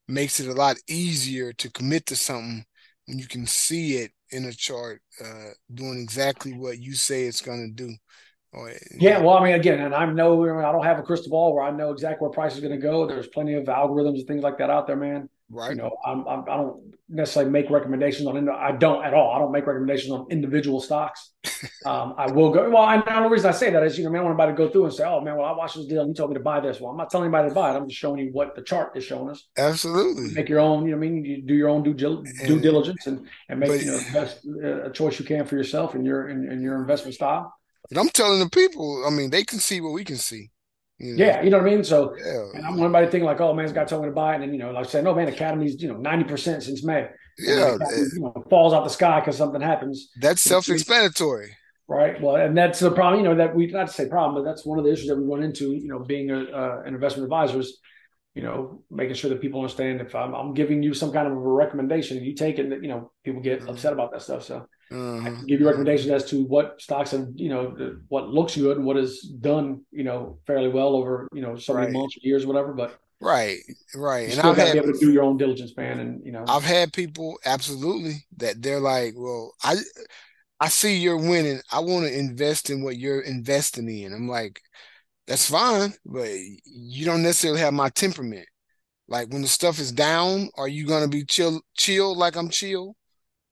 Speaker 1: makes it a lot easier to commit to something when you can see it in a chart uh, doing exactly what you say it's going to do.
Speaker 2: Or, yeah, well, I mean, again, and I'm know I don't have a crystal ball where I know exactly where price is going to go. There's plenty of algorithms and things like that out there, man.
Speaker 1: Right.
Speaker 2: You know, I'm, I'm, I do not necessarily make recommendations on. I don't at all. I don't make recommendations on individual stocks. um, I will go. Well, and the only reason I say that is, you know, man, I want anybody to go through and say, "Oh man, well, I watched this deal and you told me to buy this." Well, I'm not telling anybody to buy it. I'm just showing you what the chart is showing us.
Speaker 1: Absolutely.
Speaker 2: Make your own. You know, I mean, you do your own due, due and, diligence and and make but, you know the best uh, choice you can for yourself and your in, in your investment style.
Speaker 1: And I'm telling the people, I mean, they can see what we can see.
Speaker 2: You know? Yeah, you know what I mean. So, yeah. and I'm anybody thinking like, "Oh, man's got someone to buy," it. and then you know, like I said, "No, man, Academy's you know ninety percent since May."
Speaker 1: Yeah,
Speaker 2: you know, falls out the sky because something happens.
Speaker 1: That's self-explanatory,
Speaker 2: right? Well, and that's the problem. You know that we not to say problem, but that's one of the issues that we run into. You know, being a, uh, an investment advisor is, you know, making sure that people understand if I'm, I'm, giving you some kind of a recommendation and you take it, that, you know, people get mm-hmm. upset about that stuff. So Mm-hmm. I can give you recommendations as to what stocks and you know, what looks good and what has done, you know, fairly well over, you know, so many right. months, or years, or whatever. But
Speaker 1: right, right,
Speaker 2: and I've had, be able to do your own diligence, man. And you know,
Speaker 1: I've had people absolutely that they're like, well, I, I see you're winning. I want to invest in what you're investing in. I'm like, that's fine, but you don't necessarily have my temperament. Like when the stuff is down, are you gonna be chill, chill like I'm chill?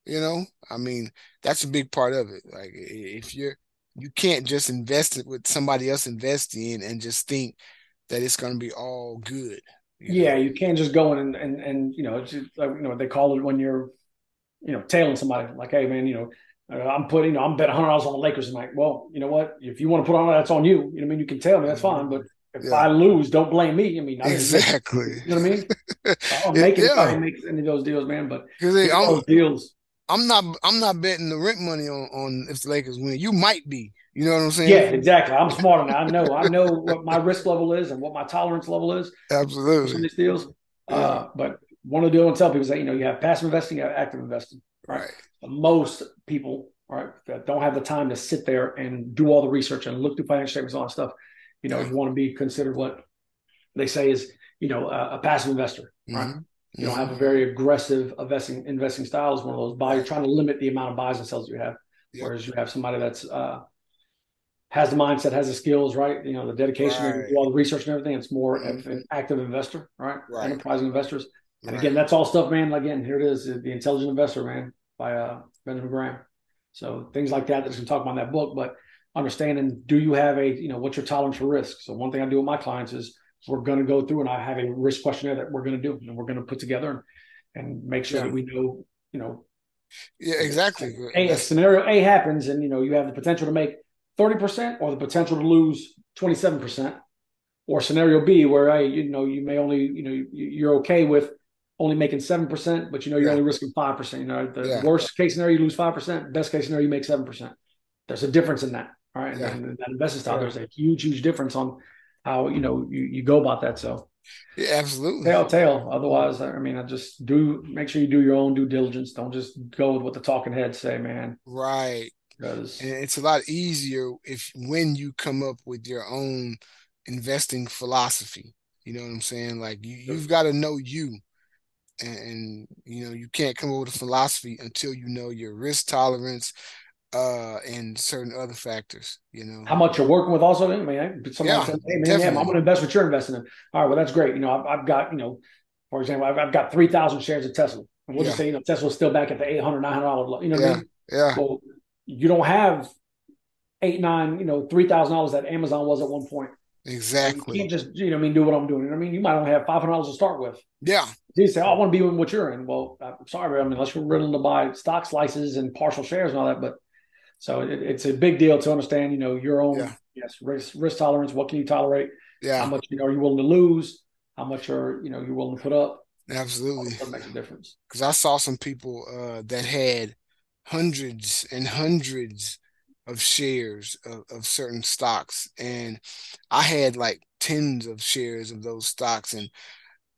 Speaker 1: You know, I mean, that's a big part of it. Like if you're you can't just invest it with somebody else investing and just think that it's going to be all good.
Speaker 2: You yeah, know? you can't just go in and and, and you know, just, like, you know, they call it when you're, you know, tailing somebody like, hey man, you know, uh, I'm putting, you know, I'm bet hundred dollars on the Lakers tonight. Well, you know what? If you want to put on that's on you. You know, I mean, you can tell me that's fine, but if yeah. I lose, don't blame me. I mean, I
Speaker 1: exactly.
Speaker 2: You know what I mean? I'm making yeah. if I make any of those deals, man. But those deals,
Speaker 1: I'm not I'm not betting the rent money on, on if the Lakers win. You might be. You know what I'm saying?
Speaker 2: Yeah, exactly. I'm smart enough. I know. I know what my risk level is and what my tolerance level is.
Speaker 1: Absolutely.
Speaker 2: These deals. Yeah. Uh, but one of the deals I tell people is that you know you have passive investing, you have active investing. Right. right. Most people, right, that don't have the time to sit there and do all the research and look through financial statements, and all that stuff. You know, yeah. you want to be considered what they say is, you know, a, a passive investor. Right. Mm-hmm. You don't have a very aggressive investing investing style is one of those buy. You're trying to limit the amount of buys and sells you have. Yep. Whereas you have somebody that's uh, has the mindset, has the skills, right? You know, the dedication, right. do all the research and everything. It's more mm-hmm. an active investor, right? right. Enterprising investors. And right. again, that's all stuff, man. Again, here it is, the Intelligent Investor, man, by uh, Benjamin Graham. So things like that that's going to talk about in that book. But understanding, do you have a, you know, what's your tolerance for risk? So one thing I do with my clients is we're going to go through and I have a risk questionnaire that we're going to do and we're going to put together and, and make sure yeah. that we know, you know,
Speaker 1: yeah, exactly.
Speaker 2: A, if scenario A happens and, you know, you have the potential to make 30% or the potential to lose 27% or scenario B where, I, you know, you may only, you know, you're okay with only making seven percent, but you know you're yeah. only risking five percent. You know, the yeah. worst case scenario you lose five percent, best case scenario you make seven percent. There's a difference in that. All right, and that investment style, there's a huge, huge difference on how you know you, you go about that. So
Speaker 1: yeah, absolutely.
Speaker 2: Tail, tail. Otherwise, I mean, I just do make sure you do your own due diligence. Don't just go with what the talking heads say, man.
Speaker 1: Right. Because and it's a lot easier if when you come up with your own investing philosophy. You know what I'm saying? Like you, you've got to know you. And, and you know, you can't come up with a philosophy until you know your risk tolerance, uh and certain other factors you know.
Speaker 2: How much you're working with also i mean someone yeah, says hey man yeah, i'm going to invest what you're investing in. All right well that's great. You know i've, I've got you know for example i've, I've got 3000 shares of tesla. And we'll yeah. just say you know tesla's still back at the 800 900 you know
Speaker 1: yeah.
Speaker 2: I mean?
Speaker 1: yeah
Speaker 2: well you don't have eight nine you know three thousand dollars that amazon was at one point.
Speaker 1: Exactly.
Speaker 2: you can't just you know I mean do what i'm doing. You know I mean? You might only have five hundred dollars to start with.
Speaker 1: Yeah.
Speaker 2: You say oh, i want to be in what you're in. Well i'm sorry I mean unless you're willing to buy stock slices and partial shares and all that but so it, it's a big deal to understand, you know, your own yeah. yes risk risk tolerance. What can you tolerate?
Speaker 1: Yeah.
Speaker 2: How much you know are you willing to lose? How much are you know you're willing to put up?
Speaker 1: Absolutely.
Speaker 2: That makes a difference.
Speaker 1: Because I saw some people uh, that had hundreds and hundreds of shares of, of certain stocks, and I had like tens of shares of those stocks, and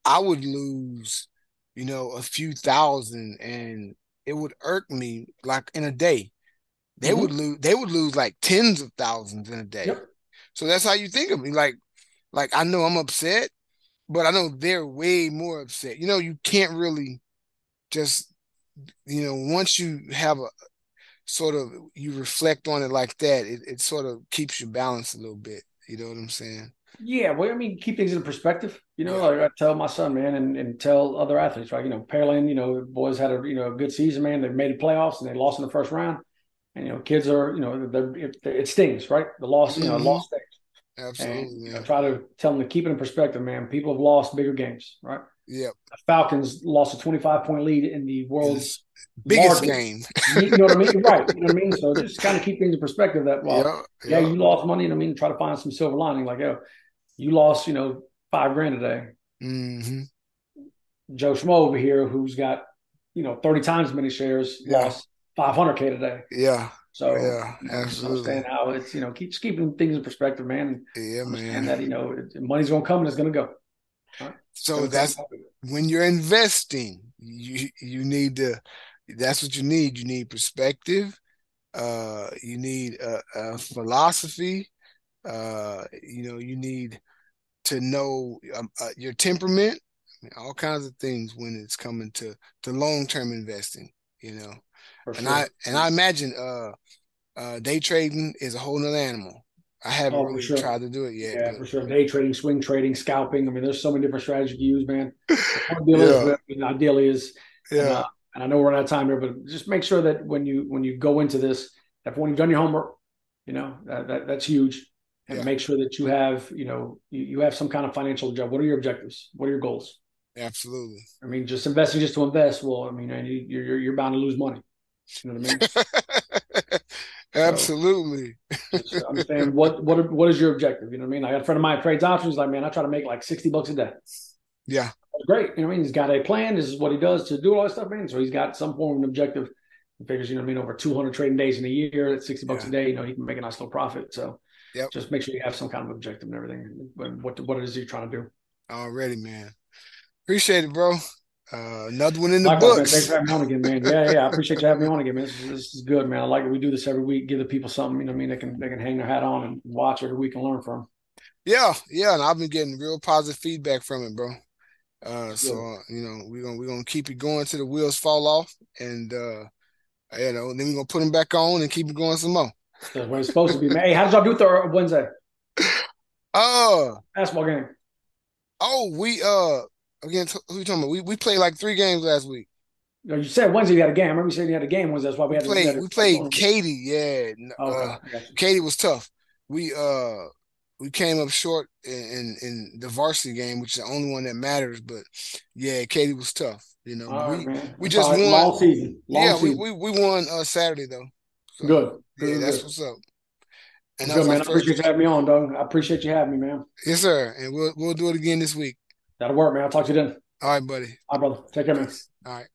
Speaker 1: I would lose, you know, a few thousand, and it would irk me like in a day they mm-hmm. would lose they would lose like tens of thousands in a day. Yep. So that's how you think of me. Like, like I know I'm upset, but I know they're way more upset. You know, you can't really just, you know, once you have a sort of you reflect on it like that, it, it sort of keeps you balanced a little bit. You know what I'm saying?
Speaker 2: Yeah, well, I mean, keep things in perspective. You know, like I tell my son, man, and, and tell other athletes, right? You know, Pearland, you know, boys had a you know a good season, man. They made the playoffs and they lost in the first round. And you know, kids are you know it, it stings, right? The loss, you know, mm-hmm. loss stings.
Speaker 1: Absolutely. And,
Speaker 2: you know, try to tell them to keep it in perspective, man. People have lost bigger games, right?
Speaker 1: Yeah.
Speaker 2: The Falcons lost a 25 point lead in the world's
Speaker 1: biggest game.
Speaker 2: you know what I mean? Right. You know what I mean? So just kind of keep things in perspective that, well, yep. yeah, you lost money. And I mean, try to find some silver lining. Like, yo, you lost, you know, five grand a day.
Speaker 1: Mm-hmm.
Speaker 2: Joe Schmo over here, who's got, you know, 30 times as many shares, yeah. lost 500k today.
Speaker 1: Yeah.
Speaker 2: So
Speaker 1: yeah, absolutely.
Speaker 2: Understand how it's you know keeps keeping things in perspective, man.
Speaker 1: Yeah, man.
Speaker 2: And that you know money's gonna come and it's gonna go.
Speaker 1: Right? So that's when you're investing, you you need to. That's what you need. You need perspective. Uh, you need a, a philosophy. Uh, you know, you need to know um, uh, your temperament. I mean, all kinds of things when it's coming to to long term investing. You know, and sure. I and I imagine uh, uh, day trading is a whole nother animal. I haven't oh, really sure. tried to do it yet.
Speaker 2: Yeah, but. for sure. Day trading, swing trading, scalping. I mean, there's so many different strategies you use, man. yeah. is, ideally is
Speaker 1: yeah. And, uh,
Speaker 2: and I know we're out of time here, but just make sure that when you when you go into this, that when you've done your homework, you know that, that that's huge, and yeah. make sure that you have you know you, you have some kind of financial job. What are your objectives? What are your goals?
Speaker 1: Absolutely.
Speaker 2: I mean, just investing just to invest. Well, I mean, you're you're, you're bound to lose money. You know what I mean?
Speaker 1: Absolutely.
Speaker 2: so understand what what what is your objective? You know what I mean? I got a friend of mine trades options. Like, man, I try to make like sixty bucks a day.
Speaker 1: Yeah,
Speaker 2: great. You know what I mean? He's got a plan. This is what he does to do all that stuff, man. So he's got some form of an objective. He figures, you know, what I mean, over two hundred trading days in a year, at sixty bucks yeah. a day, you know, he can make a nice little profit. So, just make sure you have some kind of objective and everything. What what it is you're trying to do?
Speaker 1: Already, man. Appreciate it, bro. Uh, another one in the Likewise, books.
Speaker 2: Man, thanks for having me on again, man. Yeah, yeah, I appreciate you having me on again, man. This is, this is, good, man. I like it. We do this every week. Give the people something. You know, I mean, they can they can hang their hat on and watch every week and learn from.
Speaker 1: Yeah, yeah, and I've been getting real positive feedback from it, bro. Uh, so uh, you know, we're gonna we're gonna keep it going till the wheels fall off, and uh, you know, then we're gonna put them back on and keep it going some more.
Speaker 2: That's what it's supposed to be, man. Hey, how did y'all do it Wednesday?
Speaker 1: Uh,
Speaker 2: basketball game.
Speaker 1: Oh, we uh Again, who you talking about? We we played like three games last week.
Speaker 2: No, you said Wednesday you had a game. I remember you said you had a game Wednesday. That's why we had.
Speaker 1: We played. We played Katy. Yeah. Okay, uh, Katy was tough. We uh we came up short in, in, the varsity game, which is the only one that matters. But yeah, Katy was tough. You know, All we right, we just won.
Speaker 2: Long season. Long
Speaker 1: yeah,
Speaker 2: season.
Speaker 1: We, we we won uh, Saturday though.
Speaker 2: So, good.
Speaker 1: Yeah, good, that's what's up.
Speaker 2: And good, man. I appreciate you having me on, dog. I appreciate you having me, man.
Speaker 1: Yes, sir. And we'll we'll do it again this week.
Speaker 2: That'll work, man. I'll talk to you then.
Speaker 1: All right, buddy.
Speaker 2: All right, brother. Take care, man.
Speaker 1: All right.